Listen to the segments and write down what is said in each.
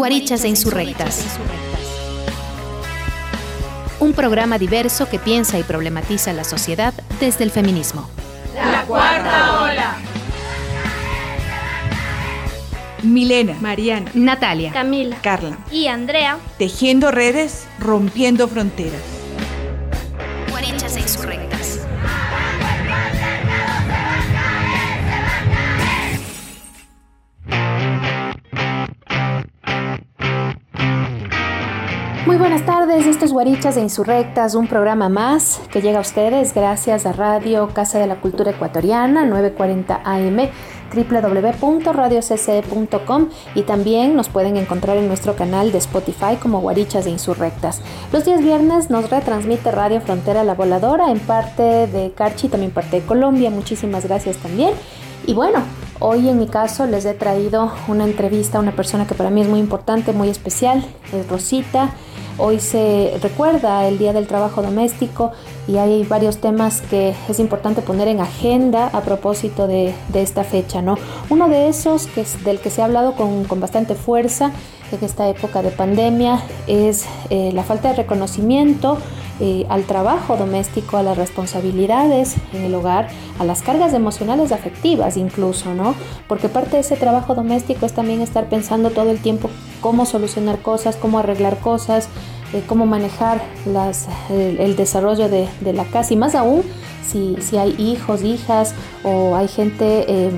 Guarichas e Insurrectas. Un programa diverso que piensa y problematiza la sociedad desde el feminismo. La cuarta ola. Milena, Mariana, Natalia, Camila, Carla y Andrea. Tejiendo redes, rompiendo fronteras. Guarichas e Insurrectas, un programa más que llega a ustedes gracias a Radio Casa de la Cultura Ecuatoriana 940 AM www.radiocce.com y también nos pueden encontrar en nuestro canal de Spotify como Guarichas e Insurrectas. Los días viernes nos retransmite Radio Frontera La Voladora en parte de Carchi, también parte de Colombia. Muchísimas gracias también. Y bueno, hoy en mi caso les he traído una entrevista a una persona que para mí es muy importante, muy especial, es Rosita. Hoy se recuerda el Día del Trabajo Doméstico y hay varios temas que es importante poner en agenda a propósito de, de esta fecha, ¿no? Uno de esos que es del que se ha hablado con, con bastante fuerza en esta época de pandemia es eh, la falta de reconocimiento eh, al trabajo doméstico, a las responsabilidades en el hogar, a las cargas emocionales afectivas incluso, ¿no? Porque parte de ese trabajo doméstico es también estar pensando todo el tiempo cómo solucionar cosas, cómo arreglar cosas, eh, cómo manejar las, el, desarrollo de, la casa y más aún si, si hay hijos, hijas o hay gente... Eh,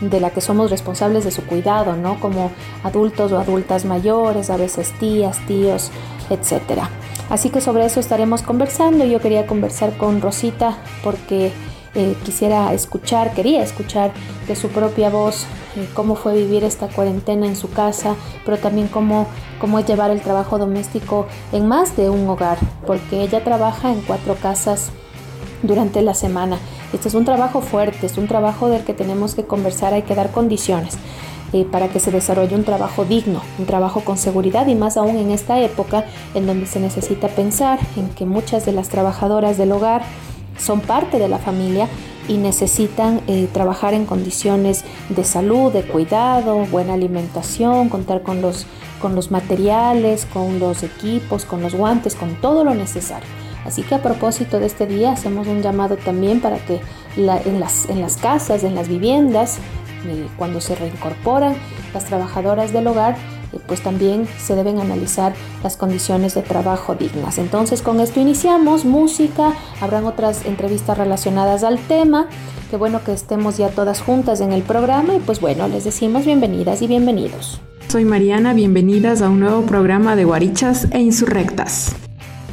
de la que somos responsables de su cuidado, ¿no? Como adultos o adultas mayores, a veces tías, tíos, etcétera. Así que sobre eso estaremos conversando. Yo quería conversar con Rosita porque eh, quisiera escuchar, quería escuchar de su propia voz eh, cómo fue vivir esta cuarentena en su casa, pero también cómo, cómo es llevar el trabajo doméstico en más de un hogar, porque ella trabaja en cuatro casas durante la semana. Este es un trabajo fuerte, es un trabajo del que tenemos que conversar, hay que dar condiciones eh, para que se desarrolle un trabajo digno, un trabajo con seguridad y más aún en esta época en donde se necesita pensar en que muchas de las trabajadoras del hogar son parte de la familia y necesitan eh, trabajar en condiciones de salud, de cuidado, buena alimentación, contar con los, con los materiales, con los equipos, con los guantes, con todo lo necesario. Así que a propósito de este día hacemos un llamado también para que en, las, en, las, casas, en las viviendas, eh, cuando se reincorporan las trabajadoras del hogar, pues también se deben analizar las condiciones de trabajo dignas. Entonces con esto iniciamos, música, habrán otras entrevistas relacionadas al tema. Qué bueno que estemos ya todas juntas en el programa y pues bueno, les decimos bienvenidas y bienvenidos. Soy Mariana, bienvenidas a un nuevo programa de Guarichas e Insurrectas.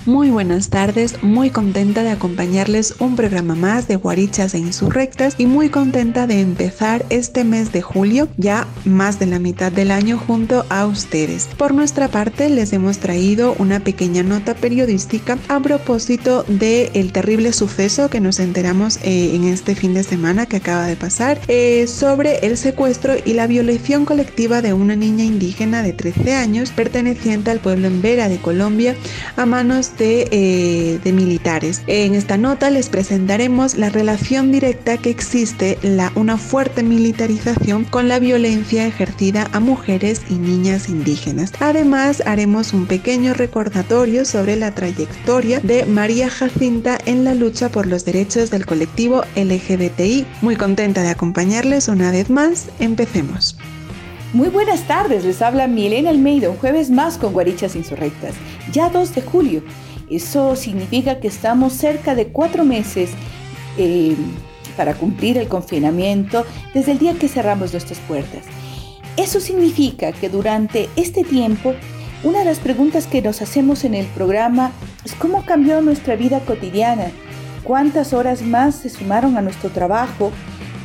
Muy buenas tardes, muy contenta de acompañarles un programa más de Guarichas e Insurrectas y muy contenta de empezar este mes de julio, ya más de la mitad del año junto a ustedes. Por nuestra parte les hemos traído una pequeña nota periodística a propósito del el terrible suceso que nos enteramos eh, en este fin de semana que acaba de pasar eh, sobre el secuestro y la violación colectiva de una niña indígena de 13 años perteneciente al pueblo Embera de Colombia a manos de, eh, de, militares. En esta nota les presentaremos la relación directa que existe, la, una fuerte militarización con la violencia ejercida a mujeres y niñas indígenas. Además, haremos un pequeño recordatorio sobre la trayectoria de María Jacinta en la lucha por los derechos del colectivo LGBTI. Muy contenta de acompañarles una vez más. Empecemos. Muy buenas tardes, les habla Milena Almeida, un jueves más con Guarichas Insurrectas, ya 2 de julio. Eso significa que estamos cerca de cuatro meses eh, para cumplir el confinamiento desde el día que cerramos nuestras puertas. Eso significa que durante este tiempo, una de las preguntas que nos hacemos en el programa es cómo cambió nuestra vida cotidiana, cuántas horas más se sumaron a nuestro trabajo,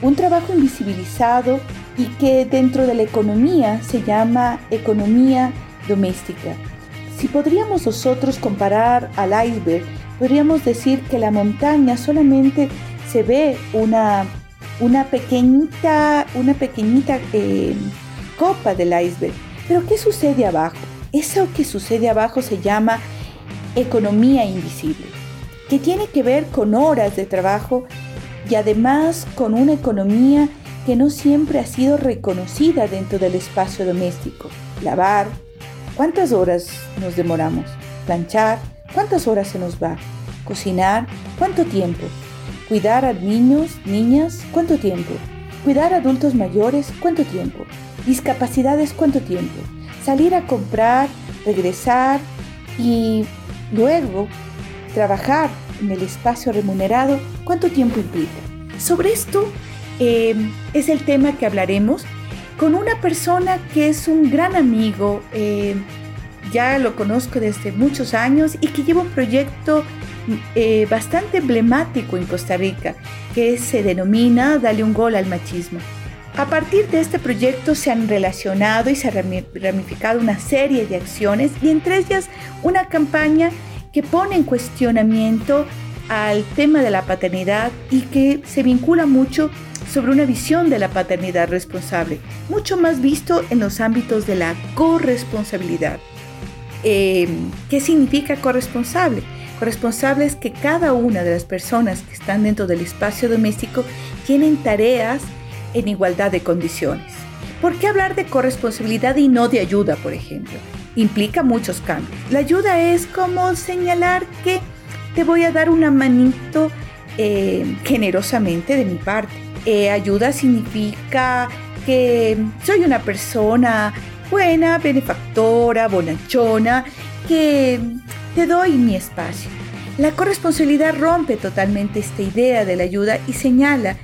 un trabajo invisibilizado y que dentro de la economía se llama economía doméstica. Si podríamos nosotros comparar al iceberg, podríamos decir que la montaña solamente se ve una, una pequeñita, una pequeñita eh, copa del iceberg. Pero ¿qué sucede abajo? Eso que sucede abajo se llama economía invisible, que tiene que ver con horas de trabajo y además con una economía que no siempre ha sido reconocida dentro del espacio doméstico. Lavar, ¿Cuántas horas nos demoramos? Planchar, ¿cuántas horas se nos va? Cocinar, ¿cuánto tiempo? Cuidar a niños, niñas, ¿cuánto tiempo? Cuidar a adultos mayores, ¿cuánto tiempo? Discapacidades, ¿cuánto tiempo? Salir a comprar, regresar y luego trabajar en el espacio remunerado, ¿cuánto tiempo implica? Sobre esto eh, es el tema que hablaremos con una persona que es un gran amigo, eh, ya lo conozco desde muchos años y que lleva un proyecto eh, bastante emblemático en Costa Rica que se denomina Dale un gol al machismo. A partir de este proyecto se han relacionado y se ha ramificado una serie de acciones y entre ellas una campaña que pone en cuestionamiento al tema de la paternidad y que se vincula mucho sobre una visión de la paternidad responsable, mucho más visto en los ámbitos de la corresponsabilidad. Em, ¿Qué significa corresponsable? Corresponsable es que cada una de las personas que están dentro del espacio doméstico tienen tareas en igualdad de condiciones. ¿Por qué hablar de corresponsabilidad y no de ayuda, por ejemplo? Implica muchos cambios. La ayuda es como señalar que te voy a dar una manito eh, generosamente de mi parte. Eh, ayuda significa que soy una persona buena, benefactora, bonachona, que te doy mi espacio. La corresponsabilidad rompe totalmente esta idea de la ayuda y señala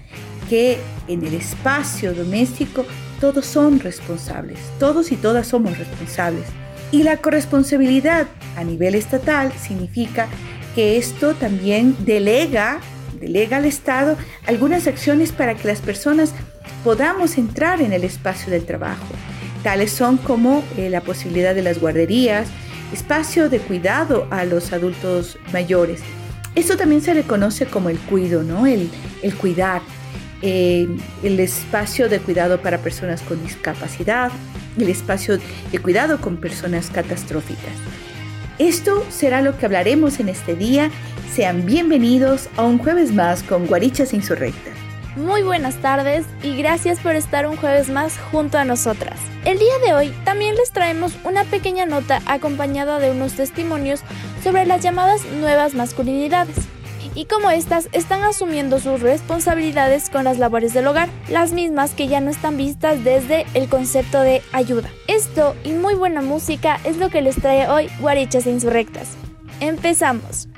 que en el espacio doméstico todos son responsables, todos y todas somos responsables. Y la corresponsabilidad a nivel estatal significa que esto también delega, delega al Estado algunas acciones para que las personas podamos entrar en el espacio del trabajo. Tales son como eh, la posibilidad de las guarderías, espacio de cuidado a los adultos mayores. Esto también se reconoce como el cuido, ¿no? El, cuidar, eh, el espacio de cuidado para personas con discapacidad, el espacio de cuidado con personas catastróficas. Esto será lo que hablaremos en este día. Sean bienvenidos a un jueves más con Guarichas Insurrectas. Muy buenas tardes y gracias por estar un jueves más junto a nosotras. El día de hoy también les traemos una pequeña nota acompañada de unos testimonios sobre las llamadas nuevas masculinidades y cómo éstas están asumiendo sus responsabilidades con las labores del hogar, las mismas que ya no están vistas desde el concepto de ayuda. Esto y muy buena música es lo que les trae hoy Guarichas Insurrectas. Empezamos.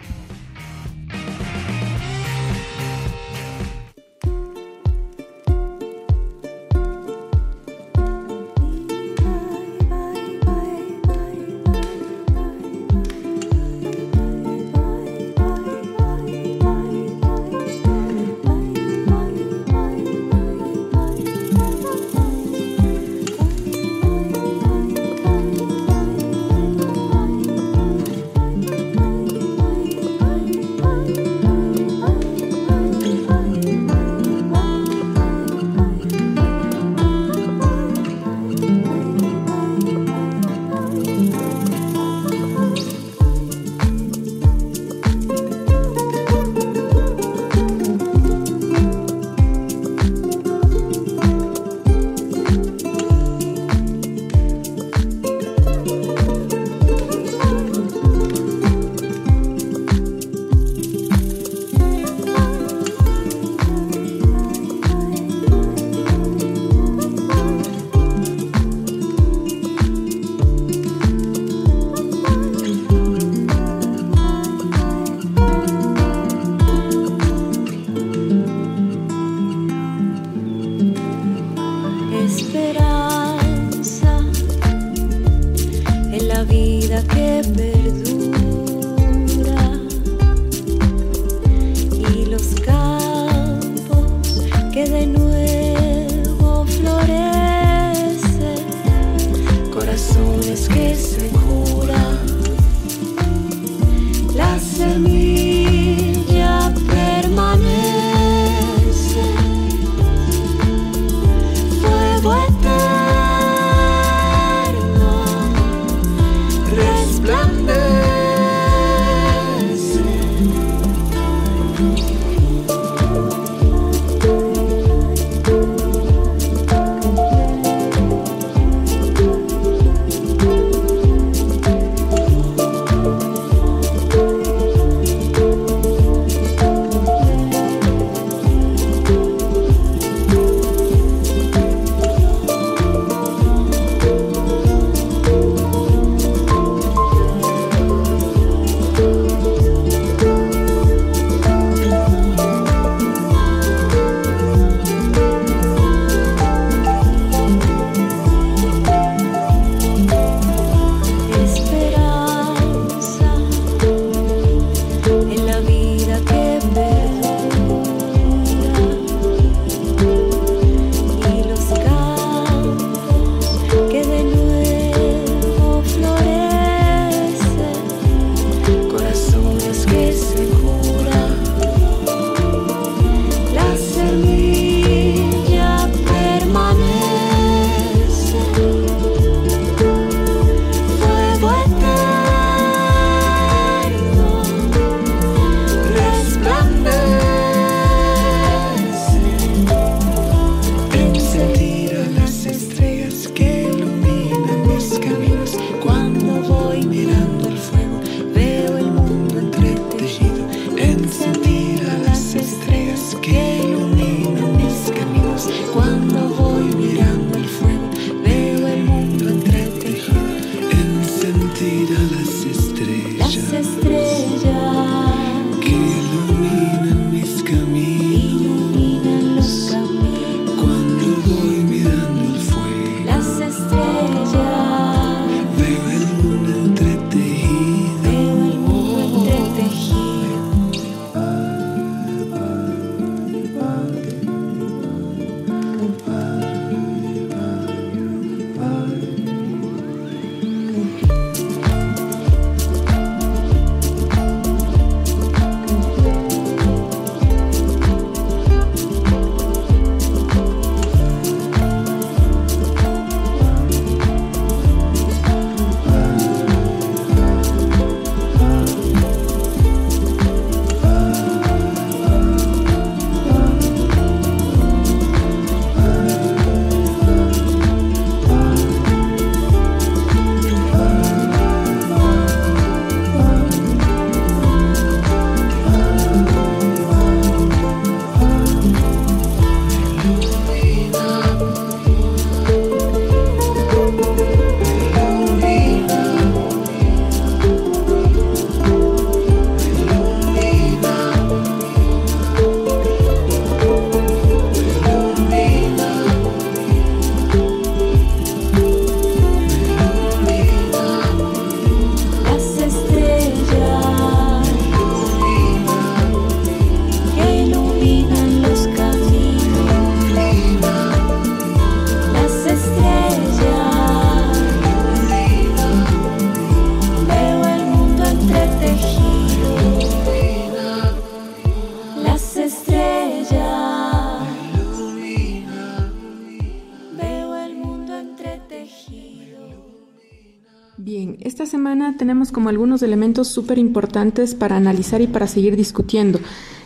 Tenemos como algunos elementos súper importantes para analizar y para seguir discutiendo.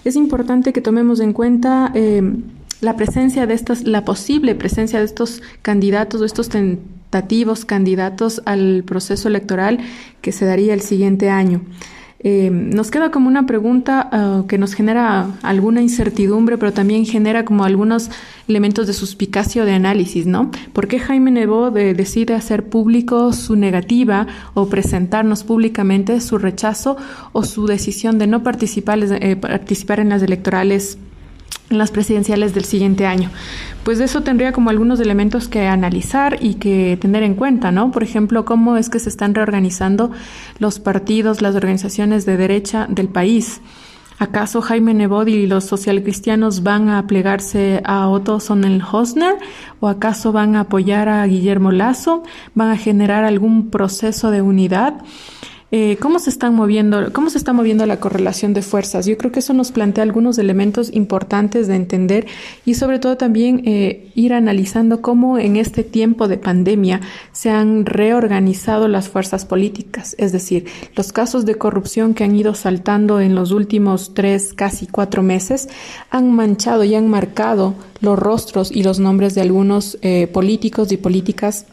Es importante que tomemos en cuenta eh, la presencia de estas, la posible presencia de estos candidatos o estos tentativos candidatos al proceso electoral que se daría el siguiente año. Eh, nos queda como una pregunta ah, que nos genera alguna incertidumbre, pero también genera como algunos elementos de suspicacia o de análisis, ¿no? ¿Por qué Jaime Nebo decide hacer público su negativa o presentarnos públicamente su rechazo o su decisión de no participar, eh, participar en las electorales en las presidenciales del siguiente año. Pues de eso tendría como algunos elementos que analizar y que tener en cuenta, ¿no? Por ejemplo, cómo es que se están reorganizando los partidos, las organizaciones de derecha del país. ¿Acaso Jaime Nebodi y los socialcristianos van a plegarse a Otto Sonnenhosner? ¿O acaso van a apoyar a Guillermo Lazo? ¿Van a generar algún proceso de unidad? Eh, cómo se están moviendo, cómo se está moviendo la correlación de fuerzas. Yo creo que eso nos plantea algunos elementos importantes de entender y sobre todo también eh, ir analizando cómo en este tiempo de pandemia se han reorganizado las fuerzas políticas, es decir, los casos de corrupción que han ido saltando en los últimos tres, casi cuatro meses, han manchado y han marcado los rostros y los nombres de algunos eh, políticos y políticas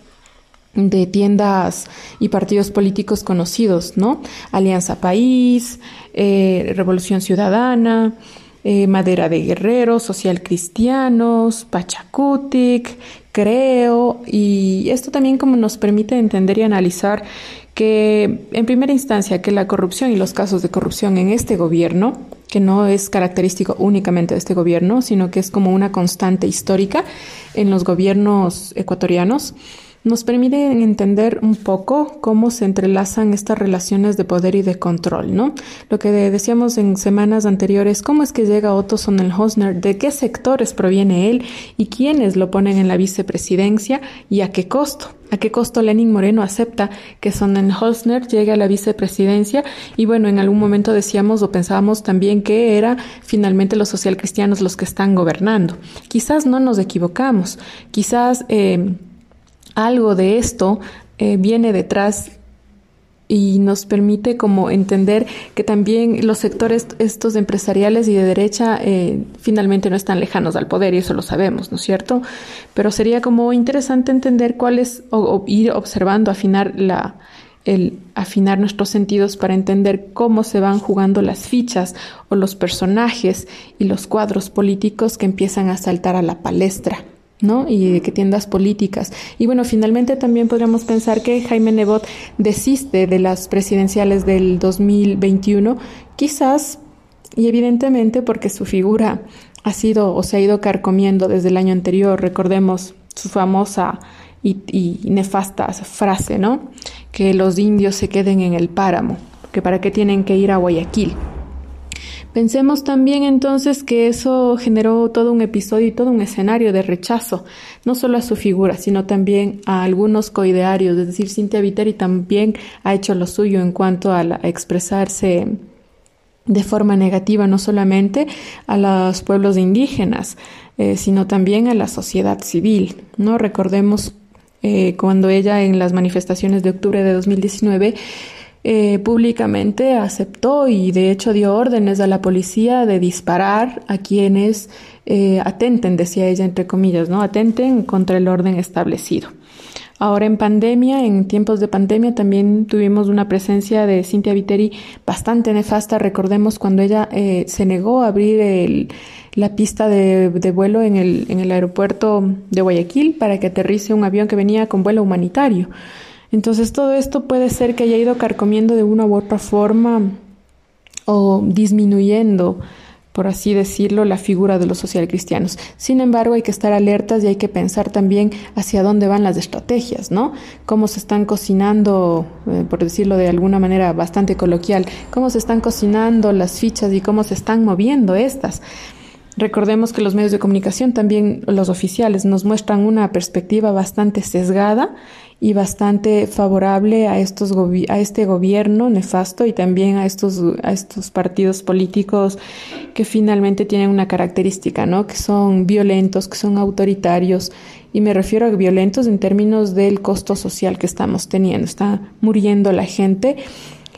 de tiendas y partidos políticos conocidos, ¿no? Alianza País, eh, Revolución Ciudadana, eh, Madera de Guerrero, Social Cristianos, Pachacutic, Creo, y esto también como nos permite entender y analizar que en primera instancia que la corrupción y los casos de corrupción en este gobierno, que no es característico únicamente de este gobierno, sino que es como una constante histórica en los gobiernos ecuatorianos, nos permiten entender un poco cómo se entrelazan estas relaciones de poder y de control, ¿no? Lo que decíamos en semanas anteriores, cómo es que llega Otto Sonnenhosner, de qué sectores proviene él y quiénes lo ponen en la vicepresidencia y a qué costo. ¿A qué costo Lenin Moreno acepta que Sonnenhosner llegue a la vicepresidencia? Y bueno, en algún momento decíamos o pensábamos también que era finalmente los socialcristianos los que están gobernando. Quizás no nos equivocamos, quizás eh, algo de esto eh, viene detrás y nos permite como entender que también los sectores estos empresariales y de derecha eh, finalmente no están lejanos al poder y eso lo sabemos, ¿no es cierto? Pero sería como interesante entender cuáles o, ir observando, afinar la el afinar nuestros sentidos para entender cómo se van jugando las fichas o los personajes y los cuadros políticos que empiezan a saltar a la palestra. ¿No? Y de que tiendas políticas. Y bueno, finalmente también podríamos pensar que Jaime Nebot desiste de las presidenciales del 2021, quizás y evidentemente porque su figura ha sido o se ha ido carcomiendo desde el año anterior. Recordemos su famosa y, y nefasta frase, ¿no? Que los indios se queden en el páramo, que para qué tienen que ir a Guayaquil. Pensemos también entonces que eso generó todo un episodio y todo un escenario de rechazo, no solo a su figura, sino también a algunos coidearios, es decir, Cintia Viteri también ha hecho lo suyo en cuanto a, expresarse de forma negativa no solamente a los pueblos indígenas, eh, sino también a la sociedad civil. ¿no? Recordemos eh, cuando ella en las manifestaciones de octubre de 2019 eh, públicamente aceptó y de hecho dio órdenes a la policía de disparar a quienes eh, atenten, decía ella entre comillas, ¿no? Atenten contra el orden establecido. Ahora en pandemia, en tiempos de pandemia, también tuvimos una presencia de Cintia Viteri bastante nefasta. Recordemos cuando ella eh, se negó a abrir la pista de, de vuelo en el, en el aeropuerto de Guayaquil para que aterrice un avión que venía con vuelo humanitario. Entonces todo esto puede ser que haya ido carcomiendo de una u otra forma o disminuyendo, por así decirlo, la figura de los socialcristianos. Sin embargo, hay que estar alertas y hay que pensar también hacia dónde van las estrategias, ¿no? Cómo se están cocinando, eh, por decirlo de alguna manera bastante coloquial, cómo se están cocinando las fichas y cómo se están moviendo estas. Recordemos que los medios de comunicación, también los oficiales, nos muestran una perspectiva bastante sesgada y bastante favorable a, estos a este gobierno nefasto y también a estos, a estos partidos políticos que finalmente tienen una característica, ¿no? Que son violentos, que son autoritarios. Y me refiero a violentos en términos del costo social que estamos teniendo. Está muriendo la gente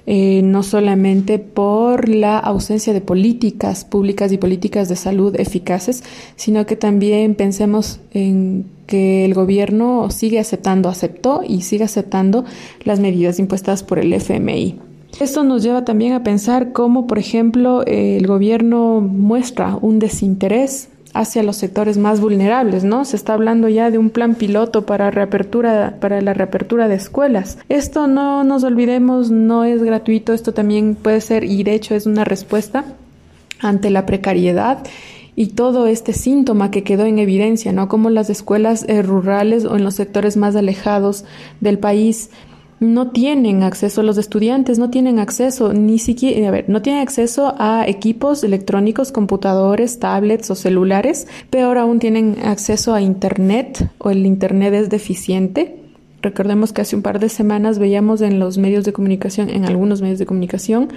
eh, no solamente por la ausencia de políticas públicas y políticas de salud eficaces, sino que también pensemos en que el gobierno sigue aceptando, aceptó y sigue aceptando las medidas impuestas por el FMI. Esto nos lleva también a pensar cómo, por ejemplo, el gobierno muestra un desinterés hacia los sectores más vulnerables, ¿no? Se está hablando ya de un plan piloto para reapertura para la reapertura de escuelas. Esto no nos olvidemos, no es gratuito, esto también puede ser y de hecho es una respuesta ante la precariedad y todo este síntoma que quedó en evidencia, ¿no? Como las escuelas eh, rurales o en los sectores más alejados del país no tienen acceso, los estudiantes no tienen acceso ni siquiera, a ver, no tienen acceso a equipos electrónicos, computadores, tablets o celulares, peor aún tienen acceso a Internet o el Internet es deficiente. Recordemos que hace un par de semanas veíamos en los medios de comunicación, en algunos medios de comunicación,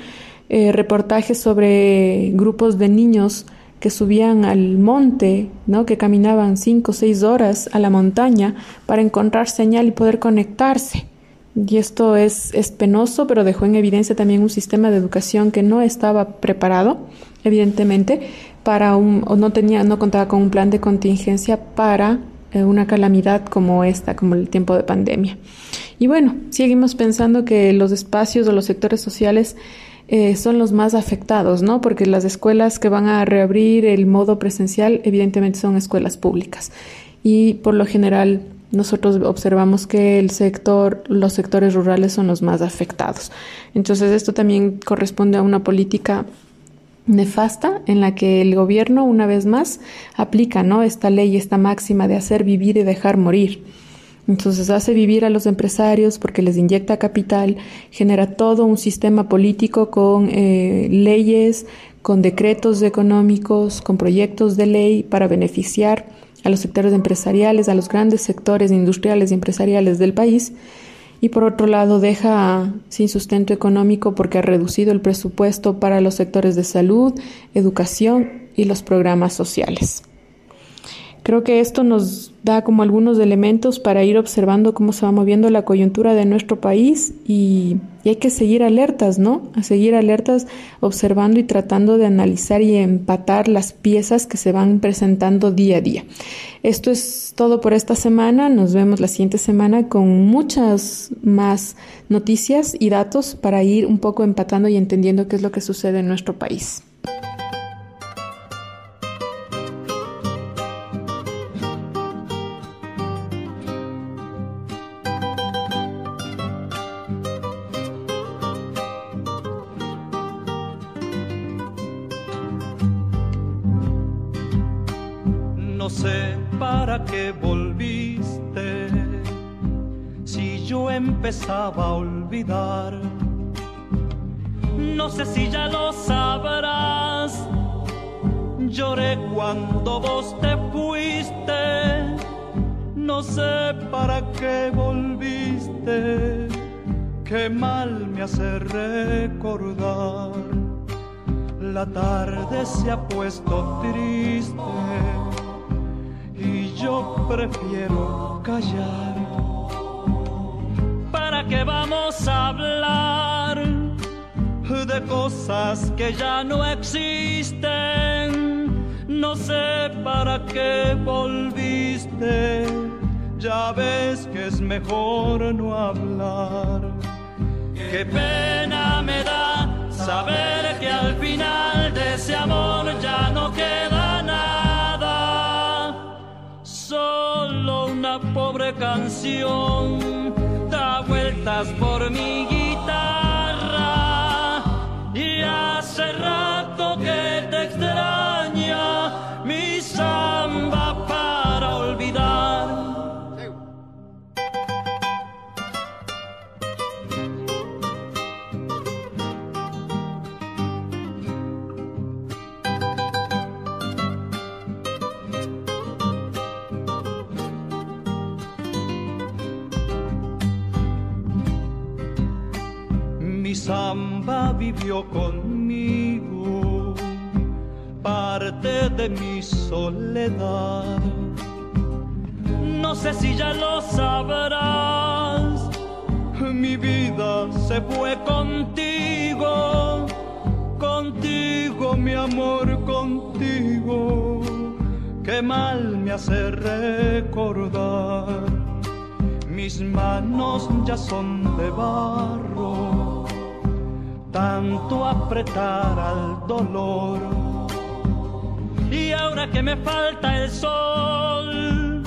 eh, reportajes sobre grupos de niños que subían al monte, ¿no? que caminaban cinco o seis horas a la montaña para encontrar señal y poder conectarse. Y esto es, es penoso, pero dejó en evidencia también un sistema de educación que no estaba preparado, evidentemente, para un, o no tenía, no contaba con un plan de contingencia para eh, una calamidad como esta, como el tiempo de pandemia. Y bueno, seguimos pensando que los espacios o los sectores sociales eh, son los más afectados, ¿no? Porque las escuelas que van a reabrir el modo presencial, evidentemente son escuelas públicas. Y por lo general nosotros observamos que el sector, los sectores rurales son los más afectados. Entonces esto también corresponde a una política nefasta en la que el gobierno una vez más aplica ¿no? esta ley, esta máxima de hacer vivir y dejar morir. Entonces hace vivir a los empresarios porque les inyecta capital, genera todo un sistema político con eh, leyes, con decretos económicos, con proyectos de ley para beneficiar a los sectores empresariales, a los grandes sectores industriales y empresariales del país, y por otro lado deja sin sustento económico porque ha reducido el presupuesto para los sectores de salud, educación y los programas sociales. Creo que esto nos da como algunos elementos para ir observando cómo se va moviendo la coyuntura de nuestro país y, hay que seguir alertas, ¿no? A seguir alertas, observando y tratando de analizar y empatar las piezas que se van presentando día a día. Esto es todo por esta semana. Nos vemos la siguiente semana con muchas más noticias y datos para ir un poco empatando y entendiendo qué es lo que sucede en nuestro país. Si ya lo sabrás. Lloré cuando vos te fuiste, no sé para qué volviste, qué mal me hace recordar. La tarde se ha puesto triste y yo prefiero callar. ¿Para qué vamos a hablar de cosas que ya no existen? No sé para qué volviste, ya ves que es mejor no hablar. Qué pena me da saber que al final de ese amor ya no queda nada, solo una pobre canción da vueltas por mi guitarra hace rato que te extraña mi samba vivió conmigo, parte de mi soledad. No sé si ya lo sabrás, mi vida se fue contigo, contigo mi amor, contigo. Qué mal me hace recordar mis manos ya son de barro, tanto apretar al dolor. Y ahora que me falta el sol,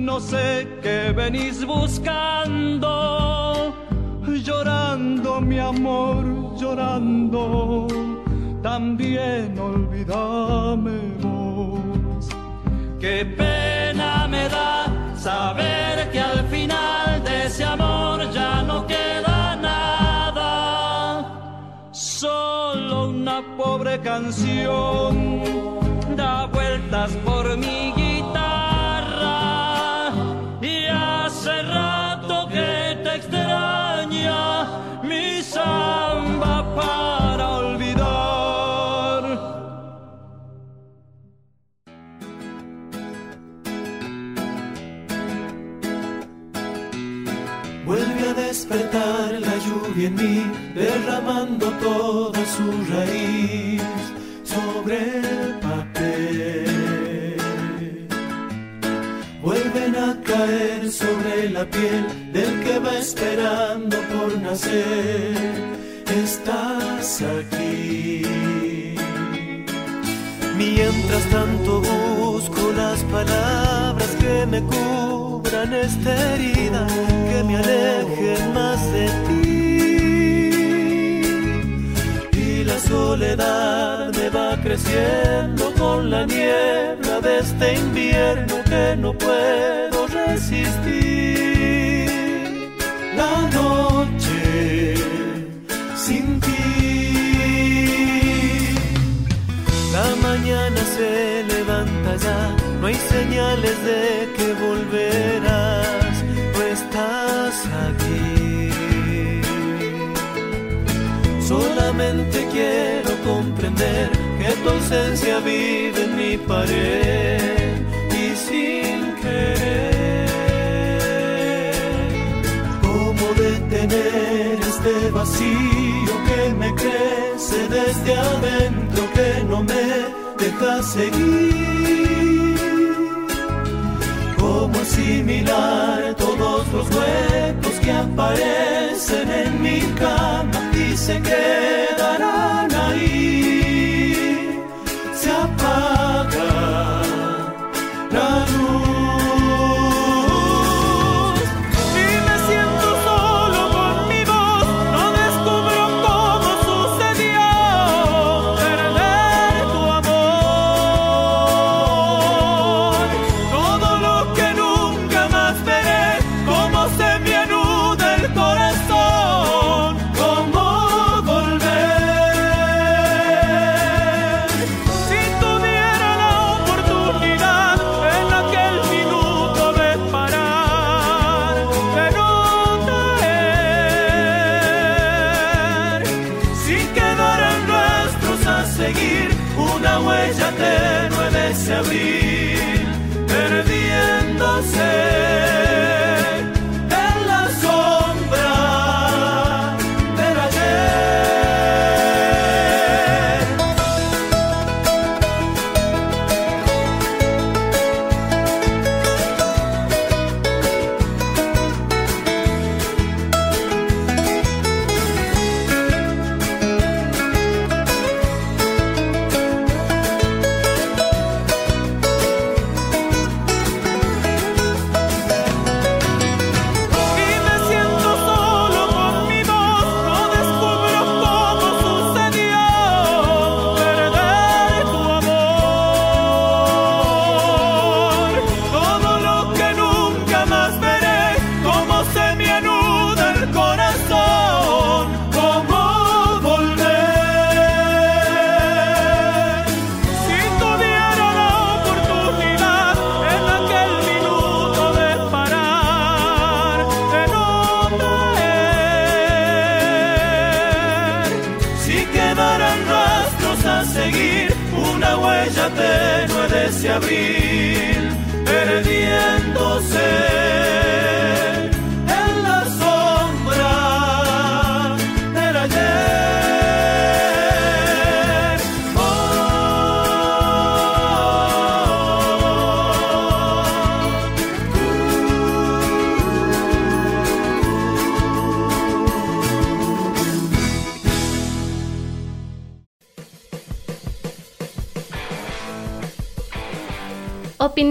no sé qué venís buscando, llorando mi amor, llorando, también olvídame vos. Qué pena me da saber que al final de ese amor una pobre canción da vueltas por mi guitarra y hace rato que te extraña mi samba para olvidar. Vuelve a despertar la lluvia en mí, derramando toda su raíz sobre el papel. Vuelven a caer sobre la piel del que va esperando por nacer. Estás aquí. Mientras tanto busco las palabras que me cubran esta herida, que me alejen más de ti. Soledad me va creciendo con la niebla de este invierno que no puedo resistir. La noche sin ti. La mañana se levanta ya, no hay señales de que volverás, no estás aquí. Solamente quiero comprender que tu ausencia vive en mi pared y sin querer. ¿Cómo detener este vacío que me crece desde adentro que no me deja seguir? ¿Cómo asimilar todos los huecos que aparecen en mi cama y se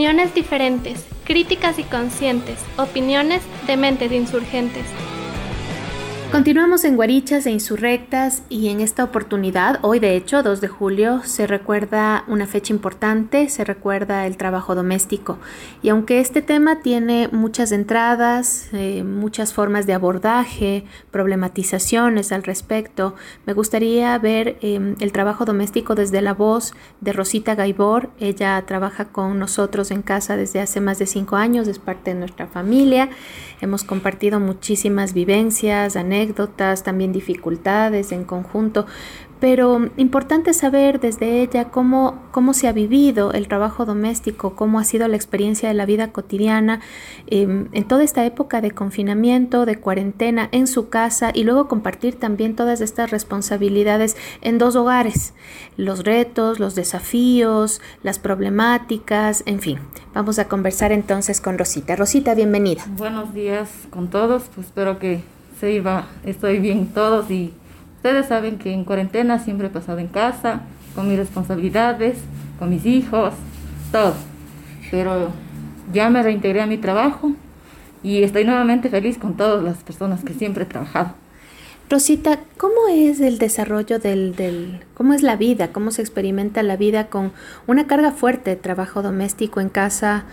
Opiniones diferentes, críticas y conscientes, opiniones de mentes insurgentes. Continuamos en Guarichas e Insurrectas y en esta oportunidad, hoy de hecho, 2 de julio, se recuerda una fecha importante, se recuerda el trabajo doméstico. Y aunque este tema tiene muchas entradas, eh, muchas formas de abordaje, problematizaciones al respecto, me gustaría ver em, el trabajo doméstico desde la voz de Rosita Gaibor. Ella trabaja con nosotros en casa desde hace más de cinco años, es parte de nuestra familia. Hemos compartido muchísimas vivencias, anécdotas, también dificultades en conjunto, pero importante saber desde ella cómo, cómo se ha vivido el trabajo doméstico, cómo ha sido la experiencia de la vida cotidiana em, en toda esta época de confinamiento, de cuarentena en su casa y luego compartir también todas estas responsabilidades en dos hogares, los retos, los desafíos, las problemáticas, en fin. Vamos a conversar entonces con Rosita. Rosita, bienvenida. Buenos días con todos, pues espero que se iba, estoy bien todos y Ustedes saben que en cuarentena siempre he pasado en casa, con mis responsabilidades, con mis hijos, todo. Pero ya me reintegré a mi trabajo y estoy nuevamente feliz con todas las personas que siempre he trabajado. Rosita, ¿cómo es el desarrollo del, del, cómo es la vida, cómo se experimenta la vida con una carga fuerte de trabajo doméstico en casa,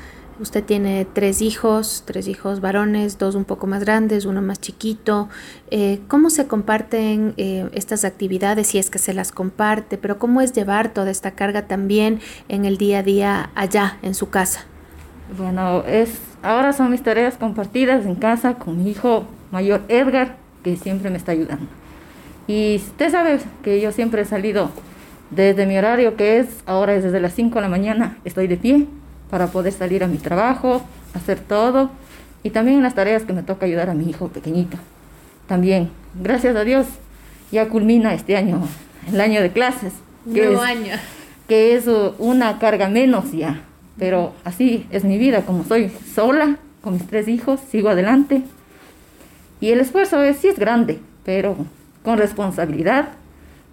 Usted tiene tres hijos, tres hijos varones, dos un poco más grandes, uno más chiquito. Eh, ¿Cómo se comparten eh, estas actividades, si es que se las comparte? Pero ¿cómo es llevar toda esta carga también en el día a día allá, en su casa? Bueno, es, ahora son mis tareas compartidas en casa con mi hijo mayor Edgar, que siempre me está ayudando. Y usted sabe que yo siempre he salido desde mi horario, que es ahora es desde las 5 de la mañana, estoy de pie para poder salir a mi trabajo, hacer todo y también en las tareas que me toca ayudar a mi hijo pequeñito. También, gracias a Dios, ya culmina este año, el año de clases. Que Nuevo año. Que es una carga menos ya, pero así es mi vida, como soy sola con mis tres hijos, sigo adelante. Y el esfuerzo es, sí es grande, pero con responsabilidad,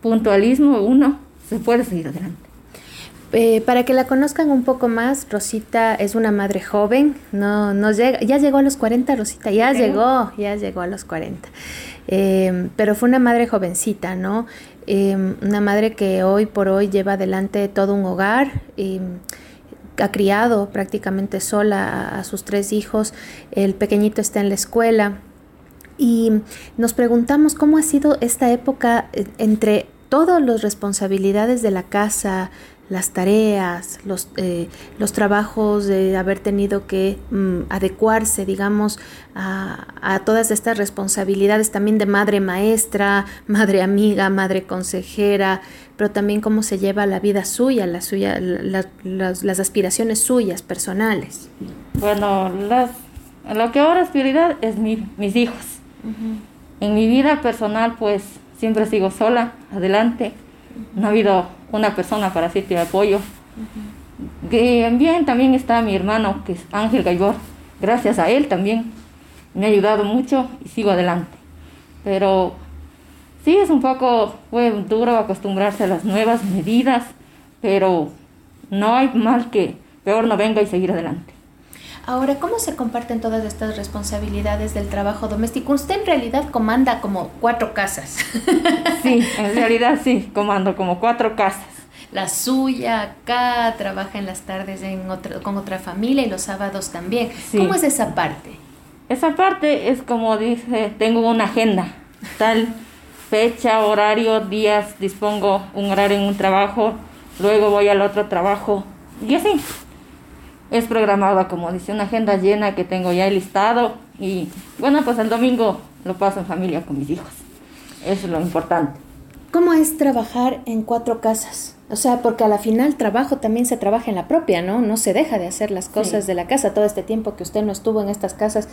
puntualismo, uno se puede seguir adelante. Eh, para que la conozcan un poco más, Rosita es una madre joven, no, no llega, ya llegó a los 40, Rosita, ya llegó, ya llegó a los 40. Eh, pero fue una madre jovencita, ¿no? Eh, una madre que hoy por hoy lleva adelante todo un hogar. ha criado prácticamente sola a, sus tres hijos, el pequeñito está en la escuela y nos preguntamos cómo ha sido esta época entre todas las responsabilidades de la casa, las tareas, los, eh, los trabajos de haber tenido que mm, adecuarse, digamos, a, a, todas estas responsabilidades también de madre maestra, madre amiga, madre consejera, pero también cómo se lleva la vida suya, la suya las, las, aspiraciones suyas, personales. Bueno, las, lo que ahora es prioridad es mi, mis hijos. En mi vida personal, pues siempre sigo sola, adelante. No ha habido una persona para hacerte apoyo. Bien, también está mi hermano, que es Ángel Gaibor. Gracias a él también me ha ayudado mucho y sigo adelante. Pero sí es un poco fue duro acostumbrarse a las nuevas medidas, pero no hay mal que peor no venga y seguir adelante. Ahora, ¿cómo se comparten todas estas responsabilidades del trabajo doméstico? Usted en realidad comanda como cuatro casas. Sí, en realidad sí, comando como cuatro casas. La suya acá, trabaja en las tardes en otro, con otra familia y los sábados también. ¿Cómo es esa parte? Esa parte es como dice, tengo una agenda, tal fecha, horario, días, dispongo un horario en un trabajo, luego voy al otro trabajo y así es programada, como dice, una agenda llena que tengo ya listado y bueno, pues el domingo lo paso en familia con mis hijos. Eso es lo importante. ¿Cómo es trabajar en cuatro casas? O sea, porque a la final trabajo también se trabaja en la propia, ¿no? No se deja de hacer las cosas de la casa. Todo este tiempo que usted no estuvo en estas casas,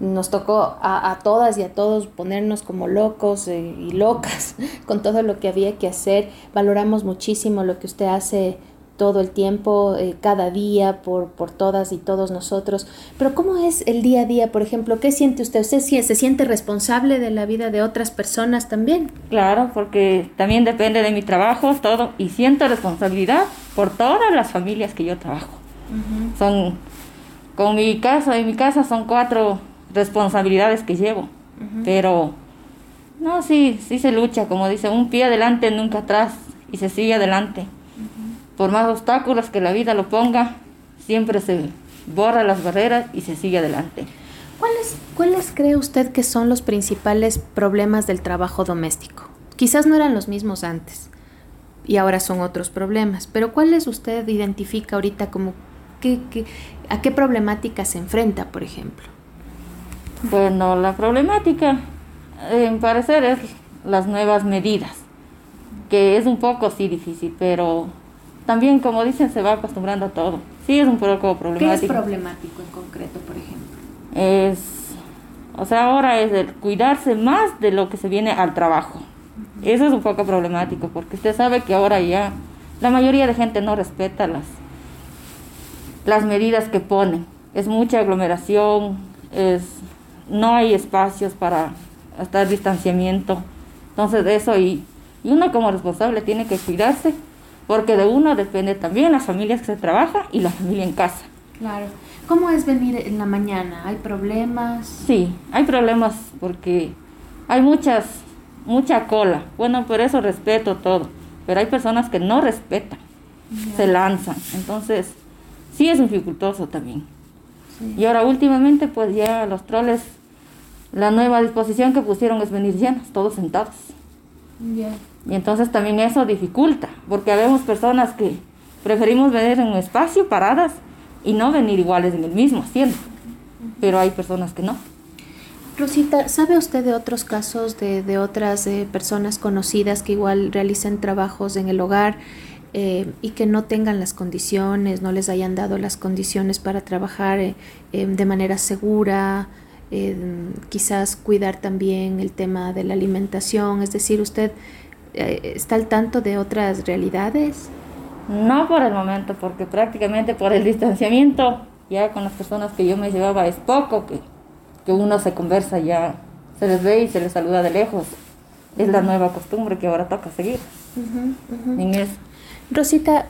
nos tocó a, todas y a todos ponernos como locos eh, y locas con todo lo que había que hacer. Valoramos muchísimo lo que usted hace todo el tiempo, eh, cada día, por, por todas y todos nosotros. Pero ¿cómo es el día a día, por ejemplo? ¿Qué siente usted? ¿Usted se siente responsable de la vida de otras personas también? Claro, porque también depende de mi trabajo, todo, y siento responsabilidad por todas las familias que yo trabajo. Son, con mi casa, en mi casa son cuatro responsabilidades que llevo, pero no, sí, sí se lucha, como dice, un pie adelante, nunca atrás, y se sigue adelante por más obstáculos que la vida lo ponga, siempre se borra las barreras y se sigue adelante. ¿Cuáles, ¿Cuáles cree usted que son los principales problemas del trabajo doméstico? Quizás no eran los mismos antes y ahora son otros problemas, pero ¿cuáles usted identifica ahorita como qué, a qué problemática se enfrenta, por ejemplo? Bueno, la problemática, en parecer, es las nuevas medidas, que es un poco sí difícil, pero también, como dicen, se va acostumbrando a todo. Sí, es un poco problemático. ¿Qué es problemático en concreto, por ejemplo? Es, o sea, ahora es el cuidarse más de lo que se viene al trabajo. Eso es un poco problemático, porque usted sabe que ahora ya la mayoría de gente no respeta las, las medidas que ponen. Es mucha aglomeración, es, no hay espacios para estar distanciamiento. Entonces, eso y, y uno como responsable tiene que cuidarse porque de uno depende también las familias que se trabaja y la familia en casa. Claro. ¿Cómo es venir en la mañana? ¿Hay problemas? Sí, hay problemas porque hay muchas, mucha cola. Bueno, por eso respeto todo. Pero hay personas que no respetan, se lanzan. Entonces, sí es dificultoso también. Y ahora últimamente, pues ya los troles, la nueva disposición que pusieron es venir llenos, todos sentados. Y entonces también eso dificulta, porque vemos personas que preferimos venir en un espacio paradas y no venir iguales en el mismo asiento, pero hay personas que no. Rosita, ¿sabe usted de otros casos de, otras eh, personas conocidas que igual realicen trabajos en el hogar eh, y que no tengan las condiciones, no les hayan dado las condiciones para trabajar eh, de manera segura, quizás cuidar también el tema de la alimentación? Es decir, ¿usted está al tanto de otras realidades? No por el momento, porque prácticamente por el distanciamiento, ya con las personas que yo me llevaba es poco que, que uno se conversa ya, se les ve y se les saluda de lejos. Es la nueva costumbre que ahora toca seguir. Rosita,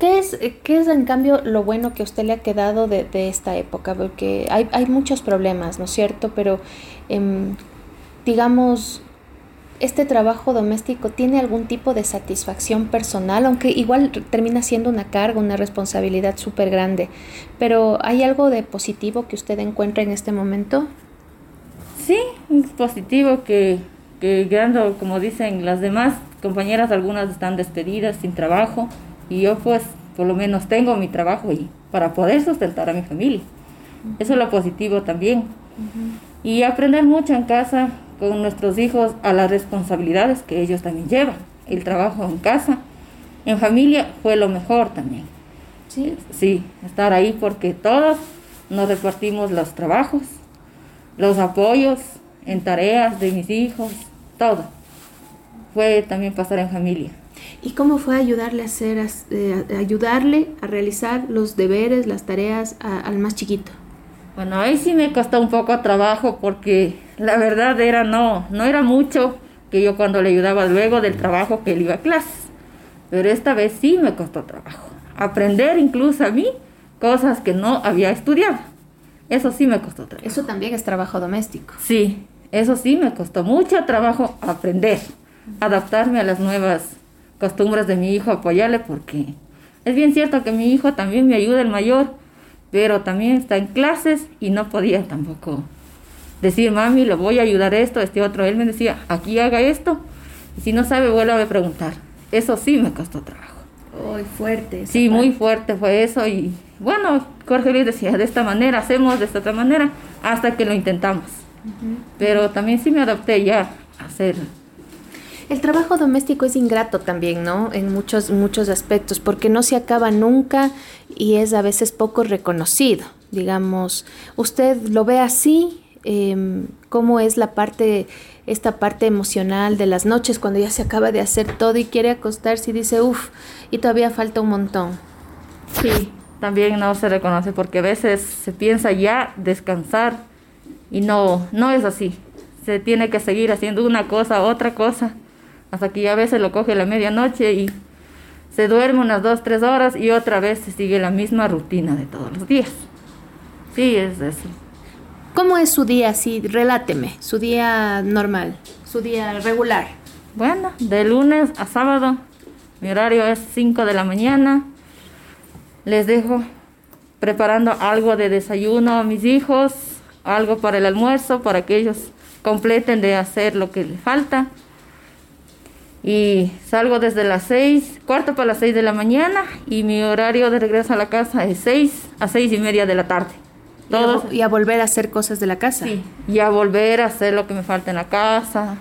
¿Qué es, ¿Qué es en cambio lo bueno que a usted le ha quedado de, de esta época? Porque hay, hay, muchos problemas, ¿no es cierto? Pero em, digamos, este trabajo doméstico tiene algún tipo de satisfacción personal, aunque igual termina siendo una carga, una responsabilidad súper grande. Pero ¿hay algo de positivo que usted encuentra en este momento? Sí, es positivo que, que como dicen las demás compañeras, algunas están despedidas sin trabajo y yo pues por lo menos tengo mi trabajo y para poder sustentar a mi familia. Eso es lo positivo también. Y aprender mucho en casa, con nuestros hijos a las responsabilidades que ellos también llevan. El trabajo en casa, en familia, fue lo mejor también. Sí. Sí, estar ahí porque todos nos repartimos los trabajos, los apoyos en tareas de mis hijos, todo. Fue también pasar en familia. ¿Y cómo fue ayudarle a hacer, eh, ayudarle a realizar los deberes, las tareas al más chiquito? Bueno, ahí sí me costó un poco trabajo porque la verdad era no, no era mucho que yo cuando le ayudaba luego del trabajo que él iba a clases. Pero esta vez sí me costó trabajo. Aprender incluso a mí cosas que no había estudiado. Eso sí me costó trabajo. Eso también es trabajo doméstico. Sí, eso sí me costó mucho trabajo aprender, adaptarme a las nuevas costumbres de mi hijo, apoyarle porque es bien cierto que mi hijo también me ayuda, el mayor, pero también está en clases y no podía tampoco decir, mami, le voy a ayudar esto, este otro. Él me decía, aquí haga esto, y si no sabe, vuelve a preguntar. Eso sí me costó trabajo. Muy fuerte. Sí, muy fuerte fue eso. Y bueno, Jorge Luis decía, de esta manera, hacemos de esta otra manera, hasta que lo intentamos. Pero también sí me adapté ya a hacer. El trabajo doméstico es ingrato también, ¿no? En muchos, muchos aspectos, porque no se acaba nunca y es a veces poco reconocido. Digamos, ¿usted lo ve así? Em, ¿Cómo es la parte, esta parte emocional de las noches cuando ya se acaba de hacer todo y quiere acostarse y dice, uff, y todavía falta un montón? Sí, también no se reconoce porque a veces se piensa ya descansar y no, no es así. Se tiene que seguir haciendo una cosa, otra cosa hasta que ya a veces lo coge la medianoche y se duerme unas dos, tres horas y otra vez se sigue la misma rutina de todos los días. Sí, es así. ¿Cómo es su día? Sí, reláteme, su día normal, su día regular. Bueno, de lunes a sábado, mi horario es 5 de la mañana. Les dejo preparando algo de desayuno a mis hijos, algo para el almuerzo, para que ellos completen de hacer lo que les falta y salgo desde las seis, cuarto para las seis de la mañana y mi horario de regreso a la casa es seis a seis y media de la tarde. Todos, ¿Y a volver a hacer cosas de la casa? Sí, y a volver a hacer lo que me falta en la casa,